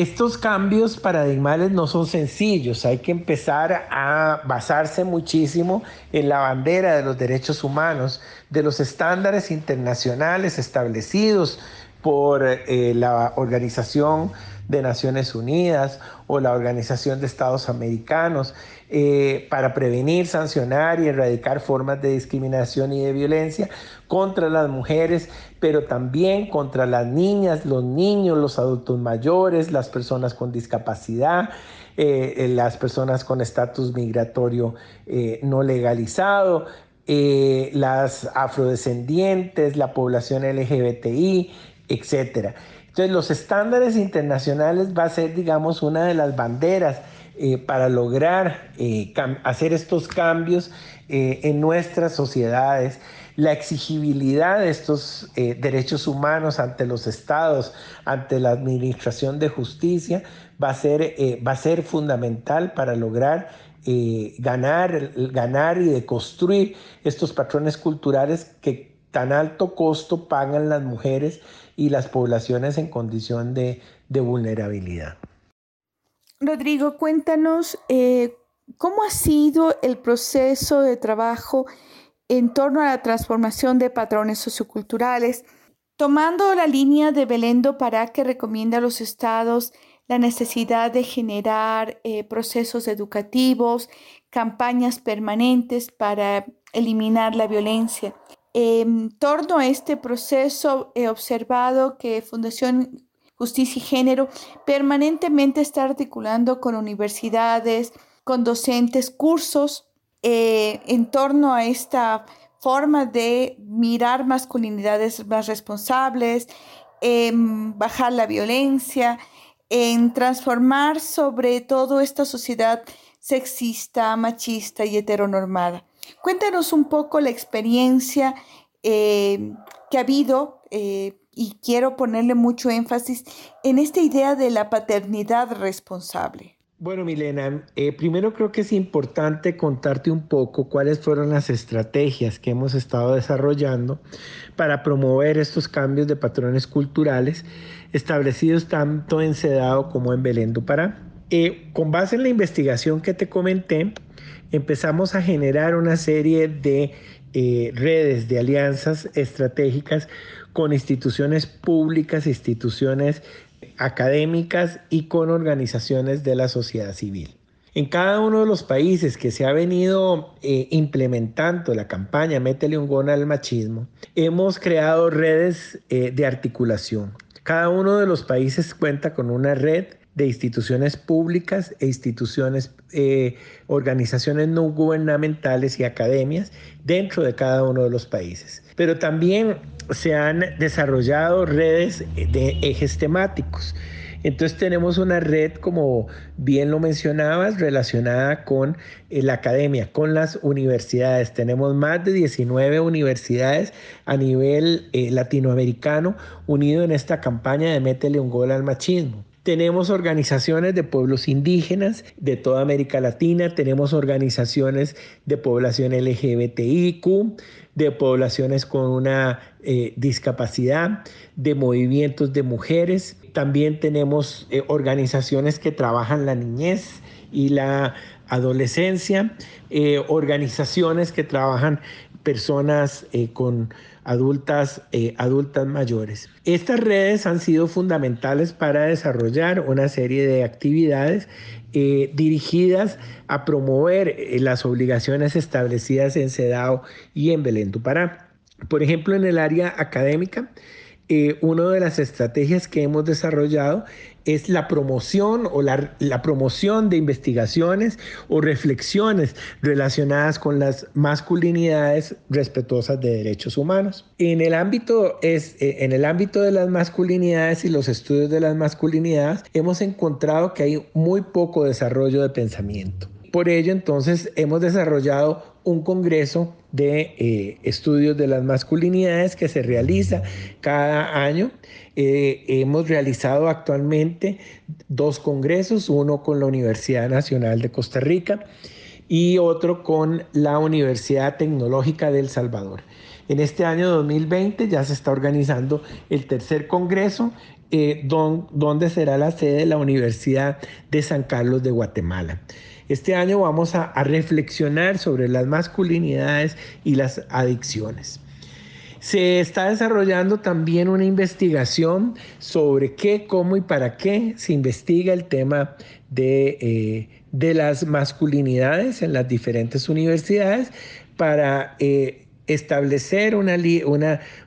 Estos cambios paradigmales no son sencillos, hay que empezar a basarse muchísimo en la bandera de los derechos humanos, de los estándares internacionales establecidos por eh, la Organización de Naciones Unidas o la Organización de Estados Americanos eh, para prevenir, sancionar y erradicar formas de discriminación y de violencia contra las mujeres, pero también contra las niñas, los niños, los adultos mayores, las personas con discapacidad. Eh, las personas con estatus migratorio eh, no legalizado, las afrodescendientes, la población LGBTI, etcétera. Entonces, los estándares internacionales va a ser, digamos, una de las banderas eh, para lograr eh, hacer estos cambios eh, en nuestras sociedades. La exigibilidad de estos derechos humanos ante los estados, ante la administración de justicia, va a ser, va a ser fundamental para lograr ganar, ganar y deconstruir estos patrones culturales que tan alto costo pagan las mujeres y las poblaciones en condición de, vulnerabilidad. Rodrigo, cuéntanos eh, cómo ha sido el proceso de trabajo en torno a la transformación de patrones socioculturales, tomando la línea de Belendo para que recomienda a los estados la necesidad de generar eh, procesos educativos, campañas permanentes para eliminar la violencia. En torno a este proceso he observado que Fundación Justicia y Género permanentemente está articulando con universidades, con docentes, cursos eh, en torno a esta forma de mirar masculinidades más responsables, en bajar la violencia, en transformar sobre todo esta sociedad sexista, machista y heteronormada. Cuéntanos un poco la experiencia eh, que ha habido eh, y quiero ponerle mucho énfasis en esta idea de la paternidad responsable. Bueno, Milena, eh, primero creo que es importante contarte un poco cuáles fueron las estrategias que hemos estado desarrollando para promover estos cambios de patrones culturales establecidos tanto en Sedado como en Belén do Pará. Eh, con base en la investigación que te comenté, empezamos a generar una serie de eh, redes de alianzas estratégicas con instituciones públicas, instituciones académicas y con organizaciones de la sociedad civil. En cada uno de los países que se ha venido eh, implementando la campaña Métele un gol al machismo, hemos creado redes eh, de articulación. Cada uno de los países cuenta con una red de instituciones públicas e instituciones, eh, organizaciones no gubernamentales y academias dentro de cada uno de los países. Pero también se han desarrollado redes de ejes temáticos. Entonces tenemos una red, como bien lo mencionabas, relacionada con eh, la academia, con las universidades. Tenemos más de 19 universidades a nivel eh, latinoamericano unido en esta campaña de Métele un gol al machismo. Tenemos organizaciones de pueblos indígenas de toda América Latina, tenemos organizaciones de población LGBTIQ, de poblaciones con una eh, discapacidad, de movimientos de mujeres. También tenemos eh, organizaciones que trabajan la niñez y la adolescencia, eh, organizaciones que trabajan personas con adultas, eh, adultas mayores. Estas redes han sido fundamentales para desarrollar una serie de actividades eh, dirigidas a promover eh, las obligaciones establecidas en CEDAW y en Belén do Pará. Por ejemplo, en el área académica, eh, una de las estrategias que hemos desarrollado es la promoción o la, promoción de investigaciones o reflexiones relacionadas con las masculinidades respetuosas de derechos humanos. En el ámbito, es, eh, en el ámbito de las masculinidades y los estudios de las masculinidades hemos encontrado que hay muy poco desarrollo de pensamiento. Por ello, entonces, hemos desarrollado un congreso de eh, estudios de las masculinidades que se realiza cada año. Eh, hemos realizado actualmente dos congresos, uno con la Universidad Nacional de Costa Rica y otro con la Universidad Tecnológica de El Salvador. En este año 2020 ya se está organizando el tercer congreso, eh, donde será la sede de la Universidad de San Carlos de Guatemala. Este año vamos a, reflexionar sobre las masculinidades y las adicciones. Se está desarrollando también una investigación sobre qué, cómo y para qué se investiga el tema de, eh, las masculinidades en las diferentes universidades para eh, establecer una,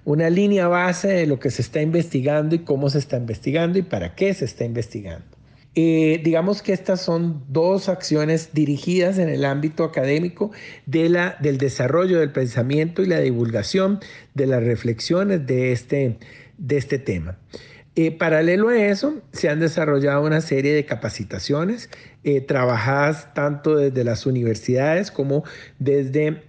una línea base de lo que se está investigando y cómo se está investigando y para qué se está investigando. Eh, digamos que estas son dos acciones dirigidas en el ámbito académico de la, del desarrollo del pensamiento y la divulgación de las reflexiones de este, de este tema. Eh, paralelo a eso, se han desarrollado una serie de capacitaciones eh, trabajadas tanto desde las universidades como desde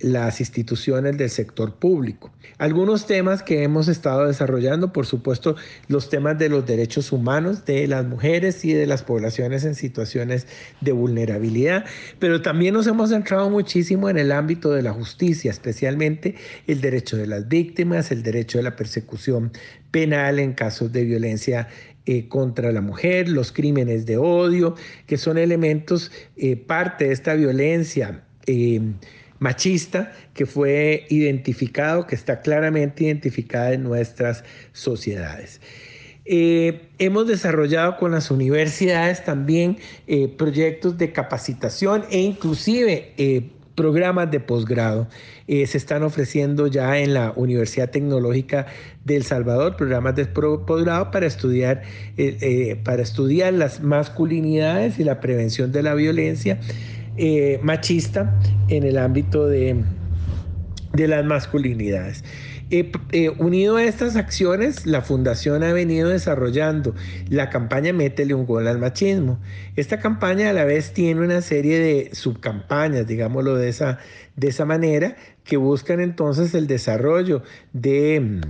las instituciones del sector público. Algunos temas que hemos estado desarrollando, por supuesto, los temas de los derechos humanos de las mujeres y de las poblaciones en situaciones de vulnerabilidad, pero también nos hemos centrado muchísimo en el ámbito de la justicia, especialmente el derecho de las víctimas, el derecho de la persecución penal en casos de violencia eh, contra la mujer, los crímenes de odio, que son elementos, eh, parte de esta violencia machista que fue identificado, que está claramente identificada en nuestras sociedades. Eh, hemos desarrollado con las universidades también eh, proyectos de capacitación e inclusive eh, programas de posgrado. se están ofreciendo ya en la Universidad Tecnológica de El Salvador programas de posgrado para estudiar, para estudiar las masculinidades y la prevención de la violencia machista en el ámbito de, de las masculinidades. Eh, eh, unido a estas acciones, la Fundación ha venido desarrollando la campaña Métele un gol al machismo. Esta campaña a la vez tiene una serie de subcampañas, digámoslo de esa, de esa manera, que buscan entonces el desarrollo de,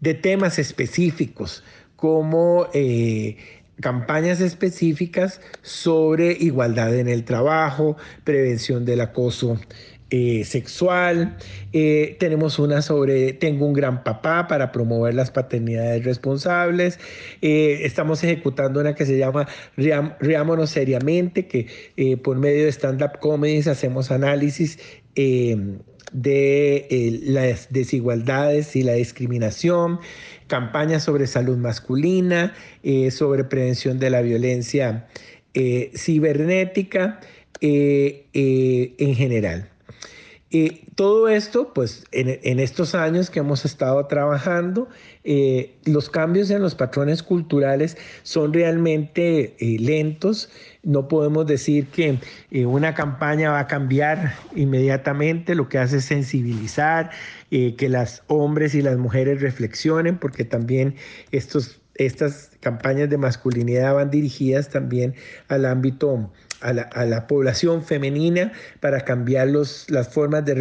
de temas específicos como... Eh, campañas específicas sobre igualdad en el trabajo, prevención del acoso eh, sexual. Eh, tenemos una sobre Tengo un gran papá para promover las paternidades responsables. Eh, estamos ejecutando una que se llama Riámonos seriamente, que por medio de stand-up comedies hacemos análisis de las desigualdades y la discriminación, campañas sobre salud masculina, sobre prevención de la violencia cibernética en general. Todo esto, pues en, estos años que hemos estado trabajando, eh, los cambios en los patrones culturales son realmente eh, lentos. No podemos decir que eh, una campaña va a cambiar inmediatamente, lo que hace es sensibilizar, que las hombres y las mujeres reflexionen, porque también estos, estas campañas de masculinidad van dirigidas también al ámbito a la, población femenina para cambiar los, las formas de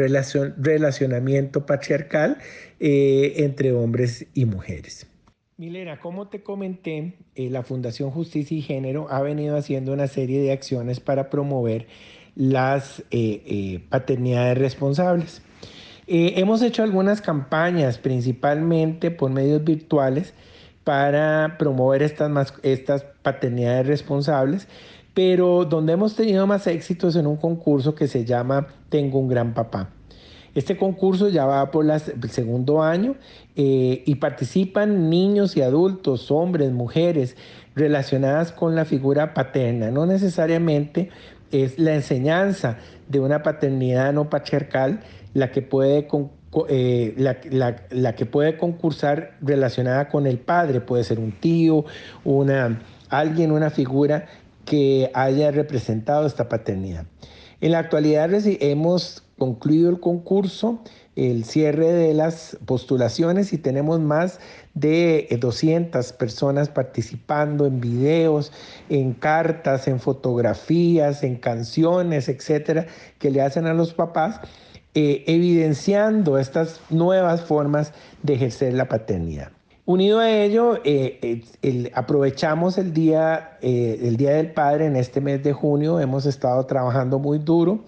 relacionamiento patriarcal eh, entre hombres y mujeres. Milena, como te comenté, eh, la Fundación Justicia y Género ha venido haciendo una serie de acciones para promover las eh, paternidades responsables. hemos hecho algunas campañas, principalmente por medios virtuales, para promover estas, estas paternidades responsables pero donde hemos tenido más éxitos en un concurso que se llama Tengo un gran papá. Este concurso ya va por el segundo año eh, y participan niños y adultos, hombres, mujeres, relacionadas con la figura paterna. No necesariamente es la enseñanza de una paternidad no patriarcal la que puede eh, la, que puede concursar relacionada con el padre, puede ser un tío, una, alguien, una figura que haya representado esta paternidad. En la actualidad hemos concluido el concurso, el cierre de las postulaciones y tenemos más de 200 eh, personas participando en videos, en cartas, en fotografías, en canciones, etcétera, que le hacen a los papás, eh, evidenciando estas nuevas formas de ejercer la paternidad. Unido a ello, eh, aprovechamos el día, el día del Padre en este mes de junio. Hemos estado trabajando muy duro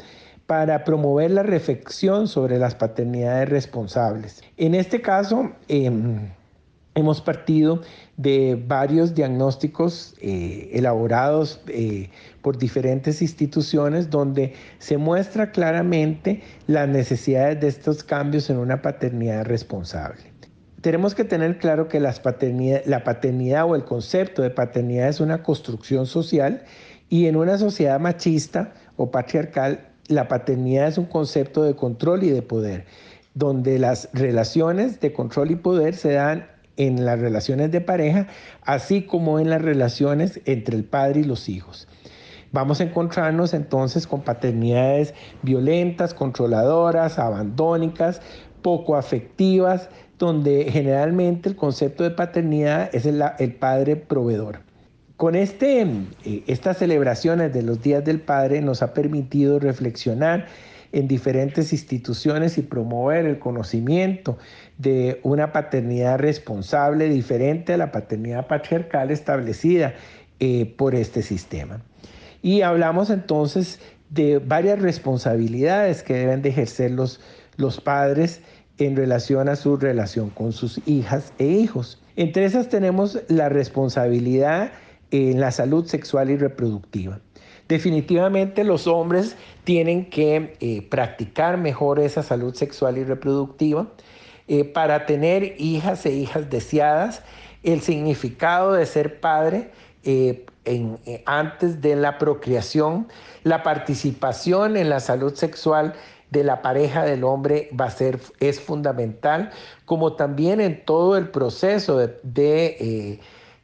para promover la reflexión sobre las paternidades responsables. En este caso, em, hemos partido de varios diagnósticos eh, elaborados por diferentes instituciones donde se muestra claramente las necesidades de estos cambios en una paternidad responsable tenemos que tener claro que la paternidad o el concepto de paternidad es una construcción social y en una sociedad machista o patriarcal, la paternidad es un concepto de control y de poder, donde las relaciones de control y poder se dan en las relaciones de pareja, así como en las relaciones entre el padre y los hijos. Vamos a encontrarnos entonces con paternidades violentas, controladoras, abandónicas, poco afectivas, donde generalmente el concepto de paternidad es el, padre proveedor. Con este, eh, estas celebraciones de los días del padre nos ha permitido reflexionar en diferentes instituciones y promover el conocimiento de una paternidad responsable diferente a la paternidad patriarcal establecida eh, por este sistema. Y hablamos entonces de varias responsabilidades que deben de ejercer los, los padres en relación a su relación con sus hijas e hijos. Entre esas tenemos la responsabilidad en la salud sexual y reproductiva. Definitivamente los hombres tienen que eh, practicar mejor esa salud sexual y reproductiva eh, para tener hijas e hijas deseadas. El significado de ser padre eh, antes de la procreación, la participación en la salud sexual de la pareja del hombre va a ser, es fundamental, como también en todo el proceso de,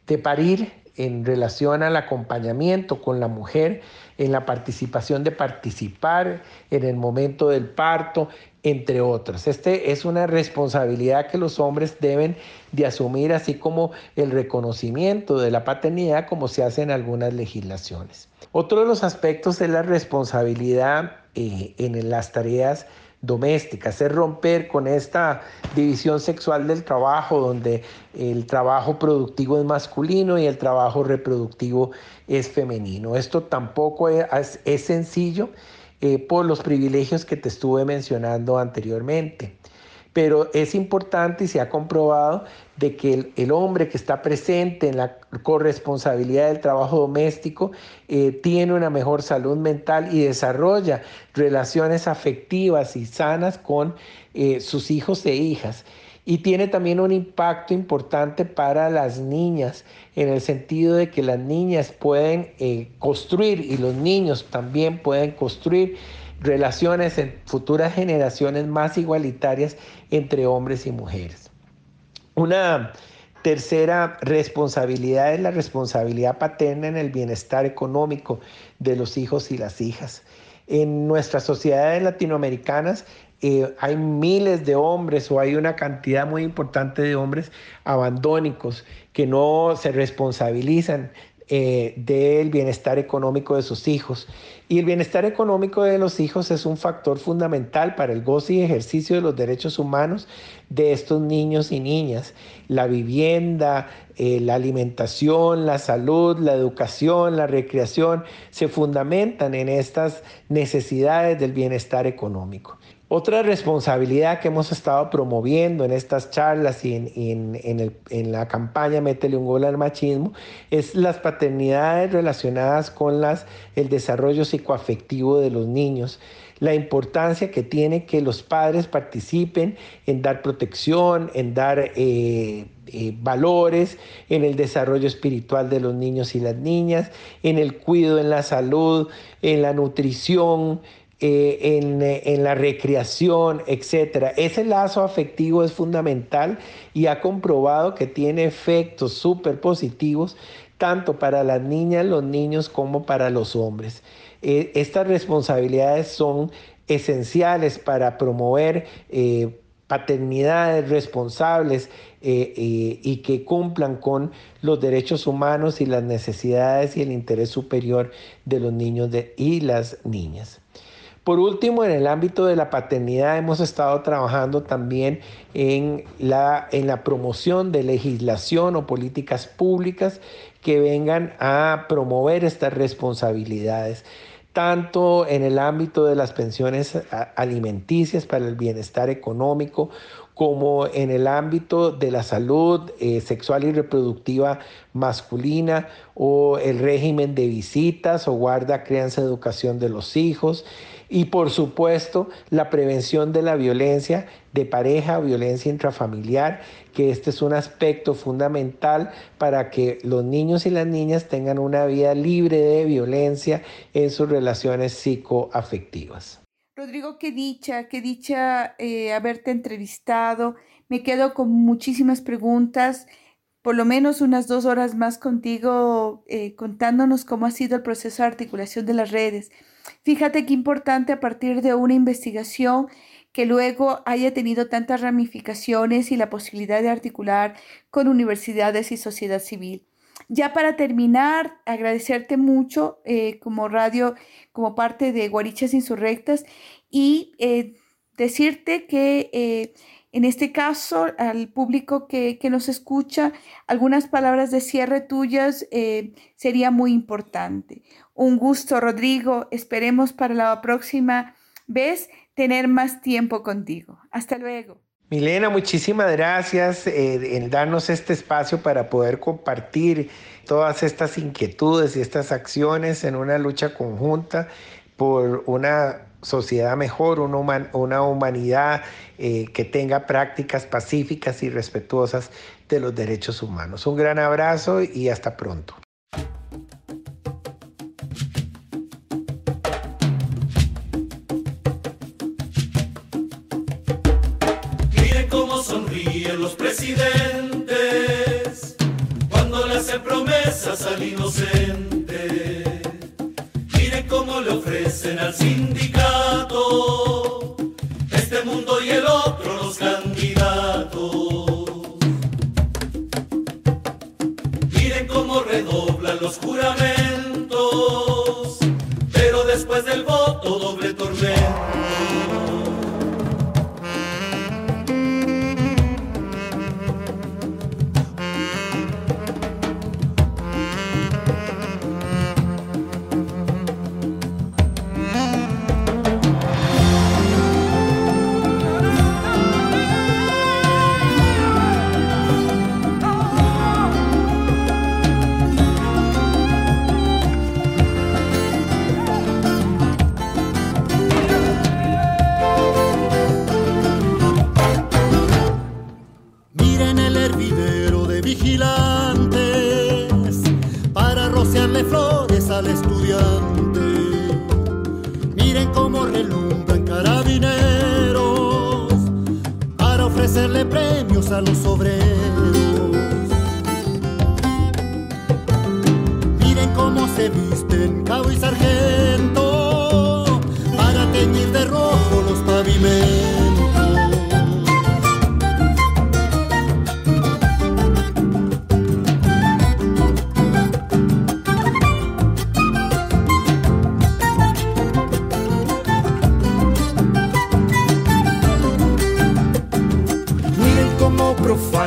de parir en relación al acompañamiento con la mujer, en la participación de participar en el momento del parto, entre otros. Este es una responsabilidad que los hombres deben de asumir, así como el reconocimiento de la paternidad, como se hace en algunas legislaciones. Otro de los aspectos es la responsabilidad eh, en las tareas domésticas, es romper con esta división sexual del trabajo, donde el trabajo productivo es masculino y el trabajo reproductivo es femenino. Esto tampoco es, sencillo eh, por los privilegios que te estuve mencionando anteriormente pero es importante y se ha comprobado de que el, hombre que está presente en la corresponsabilidad del trabajo doméstico eh, tiene una mejor salud mental y desarrolla relaciones afectivas y sanas con eh, sus hijos e hijas. Y tiene también un impacto importante para las niñas, en el sentido de que las niñas pueden eh, construir y los niños también pueden construir relaciones en futuras generaciones más igualitarias entre hombres y mujeres. Una tercera responsabilidad es la responsabilidad paterna en el bienestar económico de los hijos y las hijas. En nuestras sociedades latinoamericanas eh, hay miles de hombres o hay una cantidad muy importante de hombres abandónicos que no se responsabilizan eh, del bienestar económico de sus hijos. Y el bienestar económico de los hijos es un factor fundamental para el goce y ejercicio de los derechos humanos de estos niños y niñas. La vivienda, eh, la alimentación, la salud, la educación, la recreación se fundamentan en estas necesidades del bienestar económico. Otra responsabilidad que hemos estado promoviendo en estas charlas y en, la campaña Métele un gol al machismo es las paternidades relacionadas con las, el desarrollo psicoafectivo de los niños. La importancia que tiene que los padres participen en dar protección, en dar eh, eh, valores, en el desarrollo espiritual de los niños y las niñas, en el cuidado en la salud, en la nutrición, eh, eh, en, la recreación, etc. Ese lazo afectivo es fundamental y ha comprobado que tiene efectos súper positivos tanto para las niñas, los niños como para los hombres. Eh, estas responsabilidades son esenciales para promover paternidades responsables y que cumplan con los derechos humanos y las necesidades y el interés superior de los niños y las niñas. Por último, en el ámbito de la paternidad hemos estado trabajando también en la, promoción de legislación o políticas públicas que vengan a promover estas responsabilidades tanto en el ámbito de las pensiones alimenticias para el bienestar económico como en el ámbito de la salud eh, sexual y reproductiva masculina o el régimen de visitas o guarda, crianza, educación de los hijos y por supuesto la prevención de la violencia de pareja, violencia intrafamiliar, que este es un aspecto fundamental para que los niños y las niñas tengan una vida libre de violencia en sus relaciones psicoafectivas. Rodrigo, qué dicha, qué dicha eh, haberte entrevistado. Me quedo con muchísimas preguntas, por lo menos unas dos horas más contigo eh, contándonos cómo ha sido el proceso de articulación de las redes. Fíjate qué importante a partir de una investigación que luego haya tenido tantas ramificaciones y la posibilidad de articular con universidades y sociedad civil. Ya para terminar, agradecerte mucho eh, como radio, como parte de Guarichas Insurrectas y eh, decirte que en este caso, al público que, nos escucha, algunas palabras de cierre tuyas sería muy importante. Un gusto, Rodrigo. Esperemos para la próxima vez tener más tiempo contigo. Hasta luego. Milena, muchísimas gracias eh, en darnos este espacio para poder compartir todas estas inquietudes y estas acciones en una lucha conjunta por una sociedad mejor, una, una humanidad eh, que tenga prácticas pacíficas y respetuosas de los derechos humanos. Un gran abrazo y hasta pronto. Miren cómo sonríen los presidentes cuando le hacen promesas al inocente. Cómo le ofrecen al sindicato este mundo y el otro los candidatos. Miren cómo redoblan los juramentos, los obreros.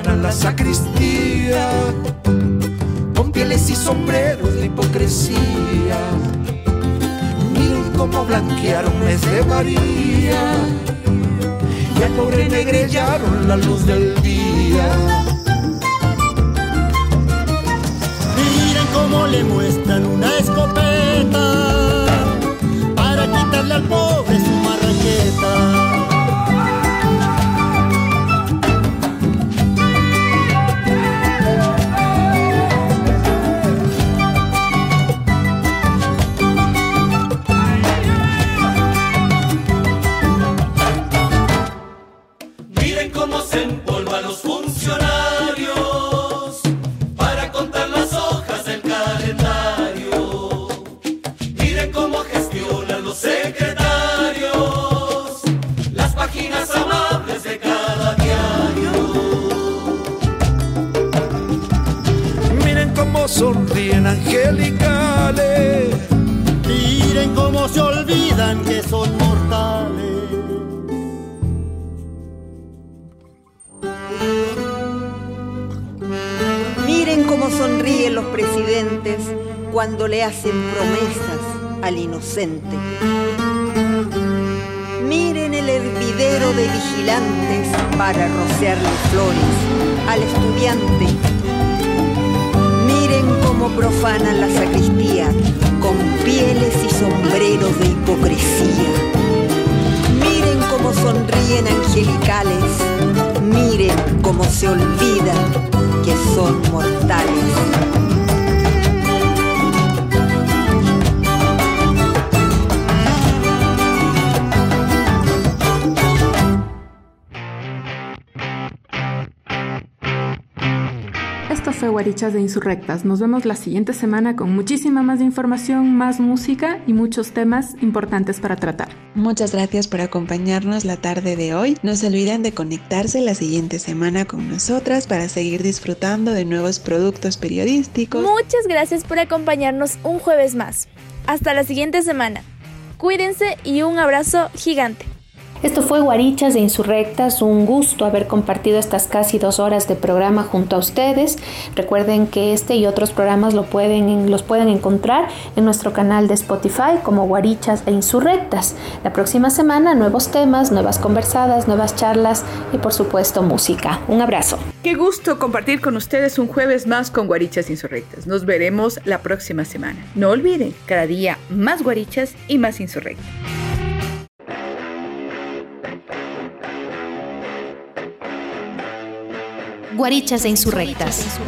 Profanan la sacristía con pieles y sombreros de hipocresía. Miren cómo blanquearon mes de María y al pobre negrellaron la luz del día. Miren cómo le muestran una escopeta para quitarle al pobre al De Insurrectas. Nos vemos la siguiente semana con muchísima más información, más música y muchos temas importantes para tratar. Muchas gracias por acompañarnos la tarde de hoy. No se olviden de conectarse la siguiente semana con nosotras para seguir disfrutando de nuevos productos periodísticos. Muchas gracias por acompañarnos un jueves más. Hasta la siguiente semana. Cuídense y un abrazo gigante. Esto fue Guarichas de Insurrectas, un gusto haber compartido estas casi dos horas de programa junto a ustedes. Recuerden que este y otros programas los pueden encontrar en nuestro canal de Spotify como Guarichas e Insurrectas. La próxima semana nuevos temas, nuevas conversadas, nuevas charlas y por supuesto música. Un abrazo. Qué gusto compartir con ustedes un jueves más con Guarichas Insurrectas. Nos veremos la próxima semana. No olviden, cada día más guarichas y más insurrectas. Guarichas e Insurrectas.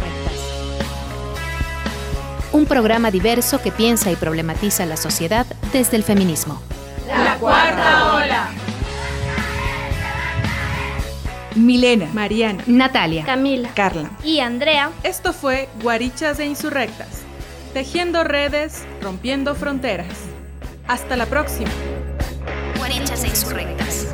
Un programa diverso que piensa y problematiza la sociedad desde el feminismo. La cuarta ola. Milena, Mariana, Natalia, Camila, Carla y Andrea. Esto fue Guarichas e Insurrectas, tejiendo redes, rompiendo fronteras. Hasta la próxima. Guarichas e Insurrectas.